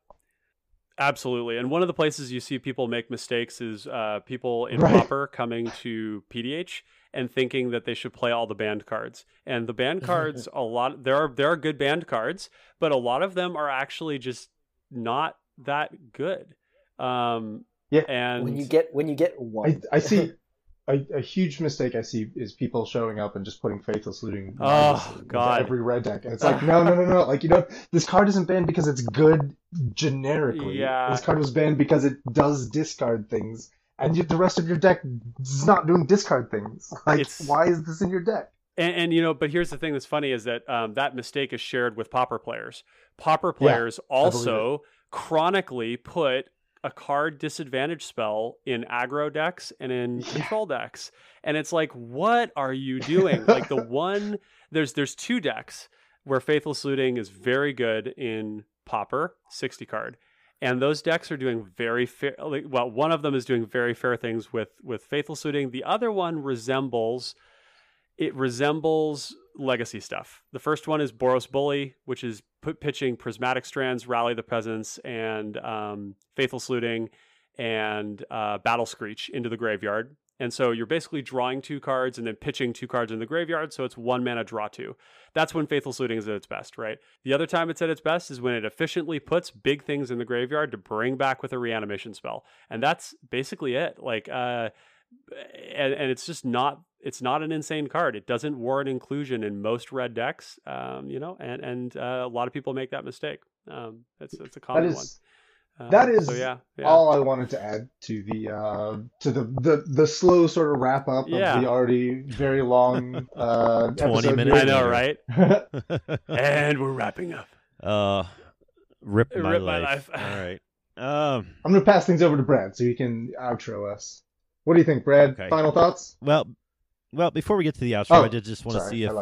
Absolutely. And one of the places you see people make mistakes is uh, people in Right. Pauper coming to PDH and thinking that they should play all the banned cards. And the banned cards, a lot there are there are good banned cards, but a lot of them are actually just not that good. Um, Yeah. And When you get when you get I, one, I see a, a huge mistake I see is people showing up and just putting faithless looting Oh, into God. every red deck, and it's like no no no no like you know this card isn't banned because it's good generically. Yeah. This card was banned because it does discard things, and yet the rest of your deck is not doing discard things. Like It's- why is this in your deck? And, and you know, but here's the thing that's funny is that um, that mistake is shared with pauper players. Yeah, players also chronically put a card disadvantage spell in aggro decks and in Yeah. control decks, and it's like, what are you doing? like the one there's there's two decks where Faithless Looting is very good in pauper sixty card. And those decks are doing very fair. Well, one of them is doing very fair things with with faithful Looting. The other one resembles it resembles legacy stuff. The first one is Boros Bully, which is put, pitching Prismatic Strands, Rally the Peasants, and um, Faithful Looting, and uh, Battle Screech into the graveyard. And so you're basically drawing two cards and then pitching two cards in the graveyard. So it's one mana draw two. That's when Faithful Looting is at its best, right? The other time it's at its best is when it efficiently puts big things in the graveyard to bring back with a reanimation spell. And that's basically it. Like, uh, and, and it's just not it's not an insane card. It doesn't warrant inclusion in most red decks, um, you know, and and uh, a lot of people make that mistake. Um, it's it's a common is one. Uh, that is so yeah, yeah. all I wanted to add to the uh, to the, the the slow sort of wrap up Yeah. of the already very long uh, 20 episode minutes I know, right? and we're wrapping up. uh, rip my Rip my life. life. All right. Um. I'm gonna pass things over to Brad so he can outro us. What do you think, Brad? Okay. Final thoughts? Well, well. Before we get to the outro, Oh, I did just want to see if.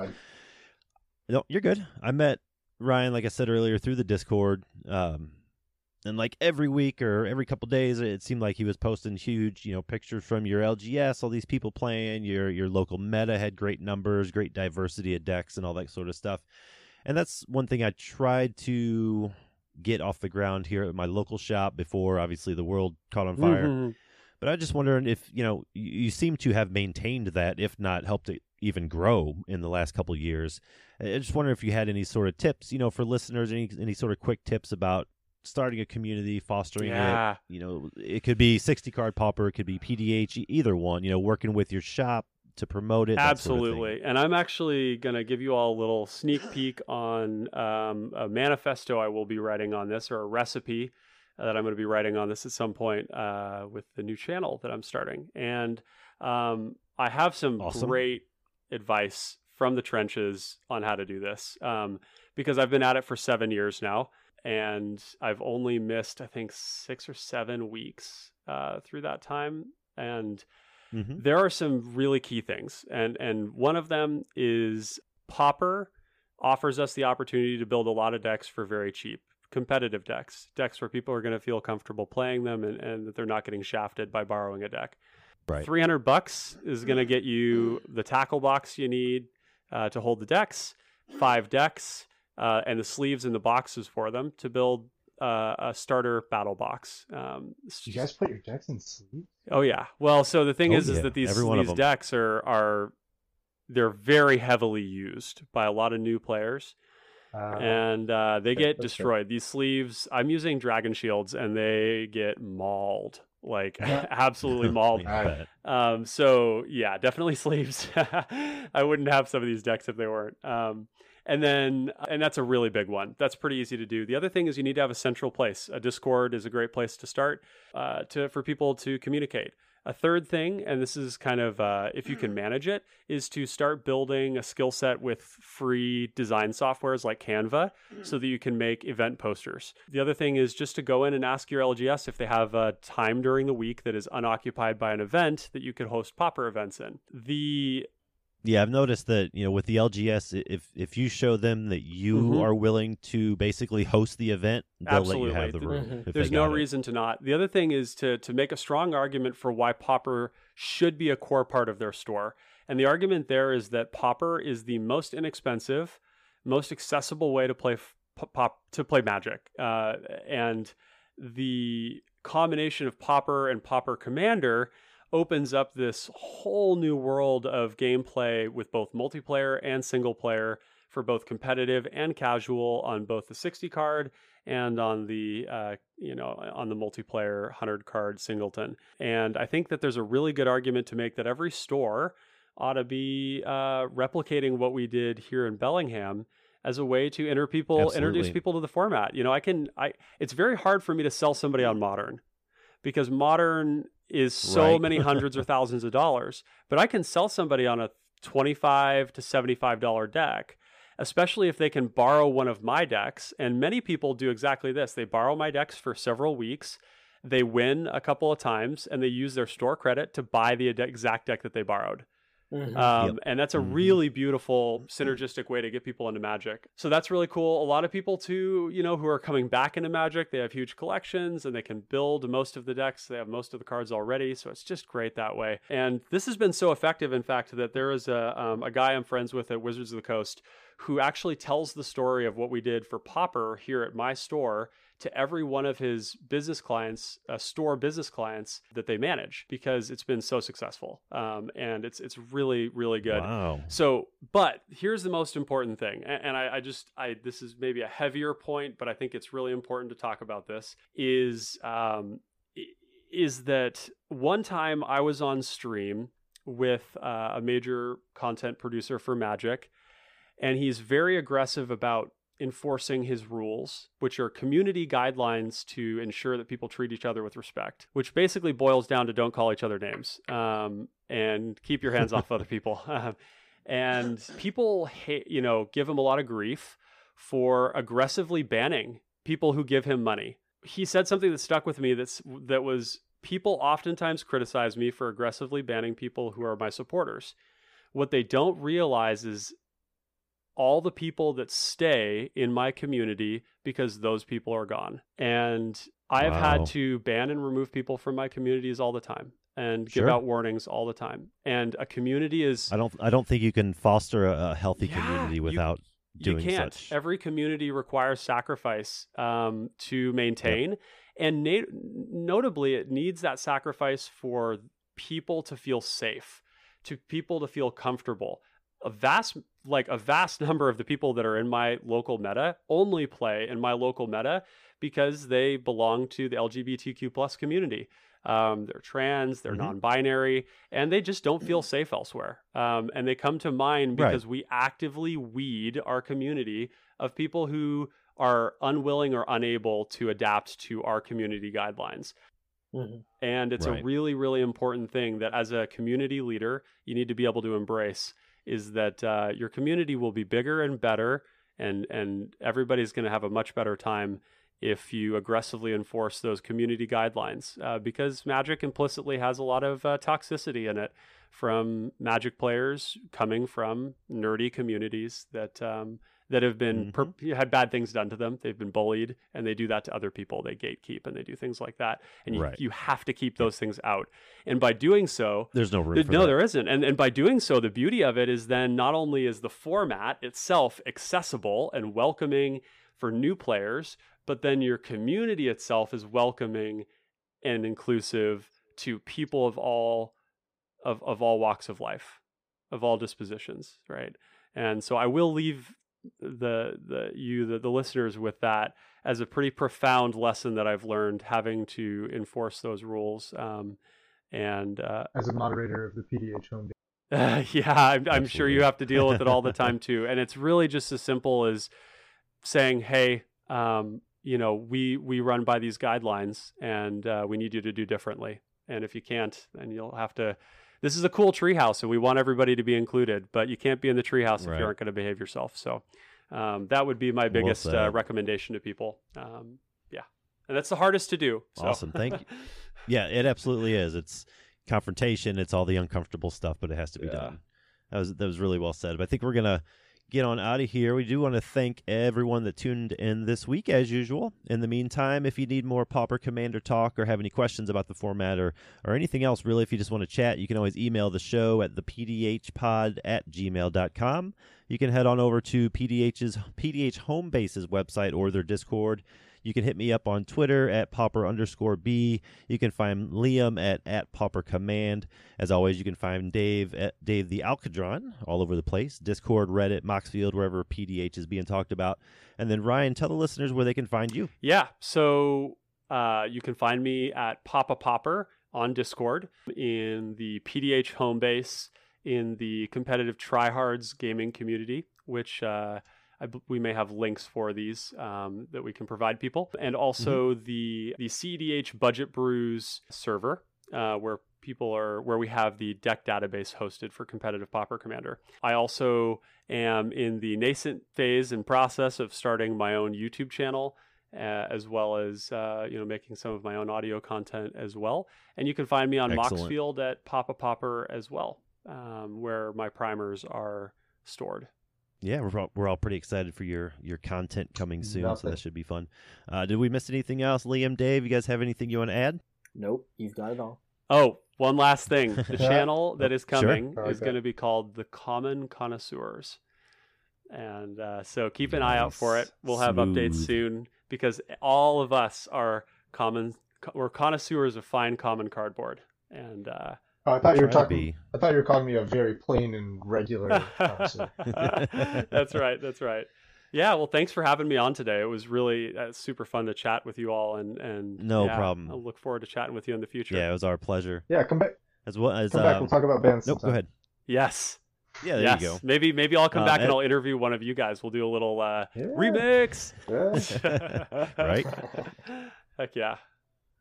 No, you're good. I met Ryan, like I said earlier, through the Discord. Um, and like every week or every couple days, it seemed like he was posting huge, you know, pictures from your LGS, all these people playing. Your your local meta had great numbers, great diversity of decks, and all that sort of stuff. And that's one thing I tried to get off the ground here at my local shop before, obviously, the world caught on fire. Mhm. But I just wondering if you know you, you seem to have maintained that, if not helped it even grow in the last couple years. I I just wonder if you had any sort of tips, you know, for listeners, any any sort of quick tips about starting a community, fostering it. You know, it could be sixty card pauper, it could be PDH, either one. You know, working with your shop to promote it. that sort of. Absolutely. And I'm actually going to give you all a little sneak peek on um, a manifesto I will be writing on this or a recipe uh, that I'm going to be writing on this at some point uh, with the new channel that I'm starting. And um, I have some Awesome. great advice from the trenches on how to do this um, because I've been at it for seven years now. And I've only missed, I think, six or seven weeks uh, through that time. And hmm there are some really key things, and and one of them is Pauper offers us the opportunity to build a lot of decks for very cheap. Competitive decks, decks where people are going to feel comfortable playing them and, and that they're not getting shafted by borrowing a deck. Right. 300 bucks is going to get you the tackle box you need uh, to hold the decks, five decks, uh, and the sleeves and the boxes for them to build uh, a starter battle box. Um, You guys put your decks in sleep? Oh yeah. Well, so the thing Oh, is, is that these Every one of these decks are are they're very heavily used by a lot of new players, Uh, and uh, they get that's fair. destroyed. These sleeves, I'm using Dragon Shields, and they get mauled, like Yeah. absolutely mauled. Um, so yeah, definitely sleeves. I wouldn't have some of these decks if they weren't. Um, and then, and that's a really big one. That's pretty easy to do. The other thing is you need to have a central place. A Discord is a great place to start uh, to for people to communicate. A third thing, and this is kind of uh, if you can manage it, is to start building a skill set with free design softwares like Canva so that you can make event posters. The other thing is just to go in and ask your LGS if they have a time during the week that is unoccupied by an event that you could host pauper events in. The Yeah, I've noticed that you know with the LGS, if if you show them that you Mhm. are willing to basically host the event, they'll let you have the Absolutely. room. Mhm. if they there's no it. reason to not. The other thing is to to make a strong argument for why Pauper should be a core part of their store. And the argument there is that Pauper is the most inexpensive, most accessible way to play f- p- pop to play Magic. Uh, and the combination of Pauper and Pauper Commander opens up this whole new world of gameplay with both multiplayer and single player for both competitive and casual on both the 60 card and on the uh, you know on the multiplayer 100 card singleton. And i think that there's a really good argument to make that every store ought to be uh, replicating what we did here in bellingham as a way to enter people introduce people to the format. You know i can i it's very hard for me to sell somebody on modern because modern is so Right. many hundreds or thousands of dollars but i can sell somebody on a 25 to 75 dollar deck especially if they can borrow one of my decks. And many people do exactly this they borrow my decks for several weeks, they win a couple of times, and they use their store credit to buy the exact deck that they borrowed. Mhm. Um, Yep. And that's a Mhm. really beautiful synergistic way to get people into Magic. So that's really cool. A lot of people too, you know, who are coming back into Magic, they have huge collections and they can build most of the decks. They have most of the cards already, so it's just great that way. And this has been so effective, in fact, that there is a um, a guy I'm friends with at Wizards of the Coast who actually tells the story of what we did for Pauper here at my store to every one of his business clients, uh, store business clients that they manage, because it's been so successful, um, and it's it's really really good. Wow. So, but here's the most important thing, a- and I, I just, I this is maybe a heavier point, but I think it's really important to talk about this. Is um, is that one time I was on stream with uh, a major content producer for Magic, and he's very aggressive about enforcing his rules, which are community guidelines to ensure that people treat each other with respect, which basically boils down to don't call each other names um, and keep your hands off other people. and people, hate, you know, give him a lot of grief for aggressively banning people who give him money. He said something that stuck with me that's that was people oftentimes criticize me for aggressively banning people who are my supporters. What they don't realize is all the people that stay in my community because those people are gone. And I have Wow. had to ban and remove people from my communities all the time and give out warnings all the time. And a community is I don't. I don't think you can foster a, healthy Yeah, community without you doing can't. such. Every community requires sacrifice um, to maintain, and na- notably, it needs that sacrifice for people to feel safe, to people to feel comfortable. A vast, like a vast number of the people that are in my local meta only play in my local meta because they belong to the LGBTQ plus community. Um, they're trans, they're Mhm. non-binary, and they just don't feel safe elsewhere. Um, and they come to mind Right. because we actively weed our community of people who are unwilling or unable to adapt to our community guidelines. Mhm. And it's a really, really important thing that as a community leader, you need to be able to embrace is that uh, your community will be bigger and better, and and everybody's going to have a much better time if you aggressively enforce those community guidelines, uh, because Magic implicitly has a lot of uh, toxicity in it from Magic players coming from nerdy communities that um, that have been mm-hmm. per- had bad things done to them. They've been bullied, and they do that to other people. They gatekeep and they do things like that, and you, Right. you have to keep those things out. And by doing so, There's no room Th- no, that. there isn't. And and by doing so, the beauty of it is then not only is the format itself accessible and welcoming for new players, but then your community itself is welcoming and inclusive to people of all of, of all walks of life, of all dispositions, right? And so I will leave the the you the, the listeners with that as a pretty profound lesson that I've learned having to enforce those rules. Um, and uh, As a moderator of the PDH home game. uh, yeah, I'm, I'm sure you have to deal with it all the time too. And it's really just as simple as saying, "Hey, um, you know, we we run by these guidelines, and uh, we need you to do differently. And if you can't, then you'll have to." This is a cool treehouse, and we want everybody to be included, but you can't be in the treehouse if you aren't going to behave yourself. So um, that would be my Well biggest uh, recommendation to people. Um, yeah, and that's the hardest to do. So. Awesome. Thank you. Yeah, it absolutely is. It's confrontation. It's all the uncomfortable stuff, but it has to be Yeah. done. That was that was really well said. But I think we're gonna get on out of here. We do want to thank everyone that tuned in this week, as usual. In the meantime, if you need more Pauper Commander talk or have any questions about the format or or anything else, really, if you just want to chat, you can always email the show at the pdhpod at gmail.com. You can head on over to PDH's PDH Homebase's website or their Discord. You can hit me up on Twitter at Pauper underscore B. You can find Liam at, at Pauper Command. As always, you can find Dave at Dave the Alcadron all over the place. Discord, Reddit, Moxfield, wherever PDH is being talked about. And then Ryan, tell the listeners where they can find you. Yeah. So uh, you can find me at Papa Pauper on Discord, in the PDH home base, in the competitive tryhards gaming community, which uh, b- we may have links for these um, that we can provide people, and also the the CDH Budget Brews server uh, where people are where we have the deck database hosted for competitive Pauper Commander. I also am in the nascent phase and process of starting my own YouTube channel uh, as well as uh, you know making some of my own audio content as well. And you can find me on Excellent. Moxfield at Papa Pauper as well, um, where my primers are stored. Yeah, we're all, we're all pretty excited for your your content coming soon, so that should be fun. Uh, did we miss anything else, Liam, Dave? You guys have anything you want to add? Nope, you've got it all. Oh, one last thing. The channel that is coming I like is that. going to be called The Common Connoisseurs. And uh, so keep an eye out for it. We'll have updates soon because all of us are common, we're connoisseurs of fine common cardboard. And uh, Oh, I thought you were Try to talking. I thought you were calling me a very plain and regular. connoisseur. that's right. That's right. Yeah. Well, thanks for having me on today. It was really uh, super fun to chat with you all, and and No yeah, problem. I look forward to chatting with you in the future. Yeah, it was our pleasure. yeah, come back. As well as Come back. um, We'll talk about bands. nope, go ahead. Yes. Yeah, there yes. you go. Maybe maybe I'll come Uh, back and Ed- I'll interview one of you guys. We'll do a little uh, Yeah. remix. Yeah. Right? Heck yeah.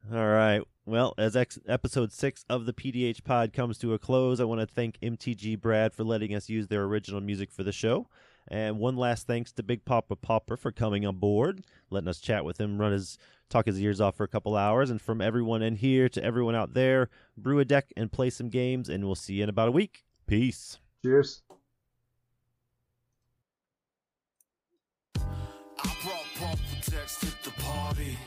All right. Well, as ex- episode six of the PDH pod comes to a close, I want to thank MTG Brad for letting us use their original music for the show. And one last thanks to Big Papa Pauper for coming on board, letting us chat with him, run his talk his ears off for a couple hours. And from everyone in here to everyone out there, brew a deck and play some games, and we'll see you in about a week. Peace. Cheers. I brought pump protects to the party.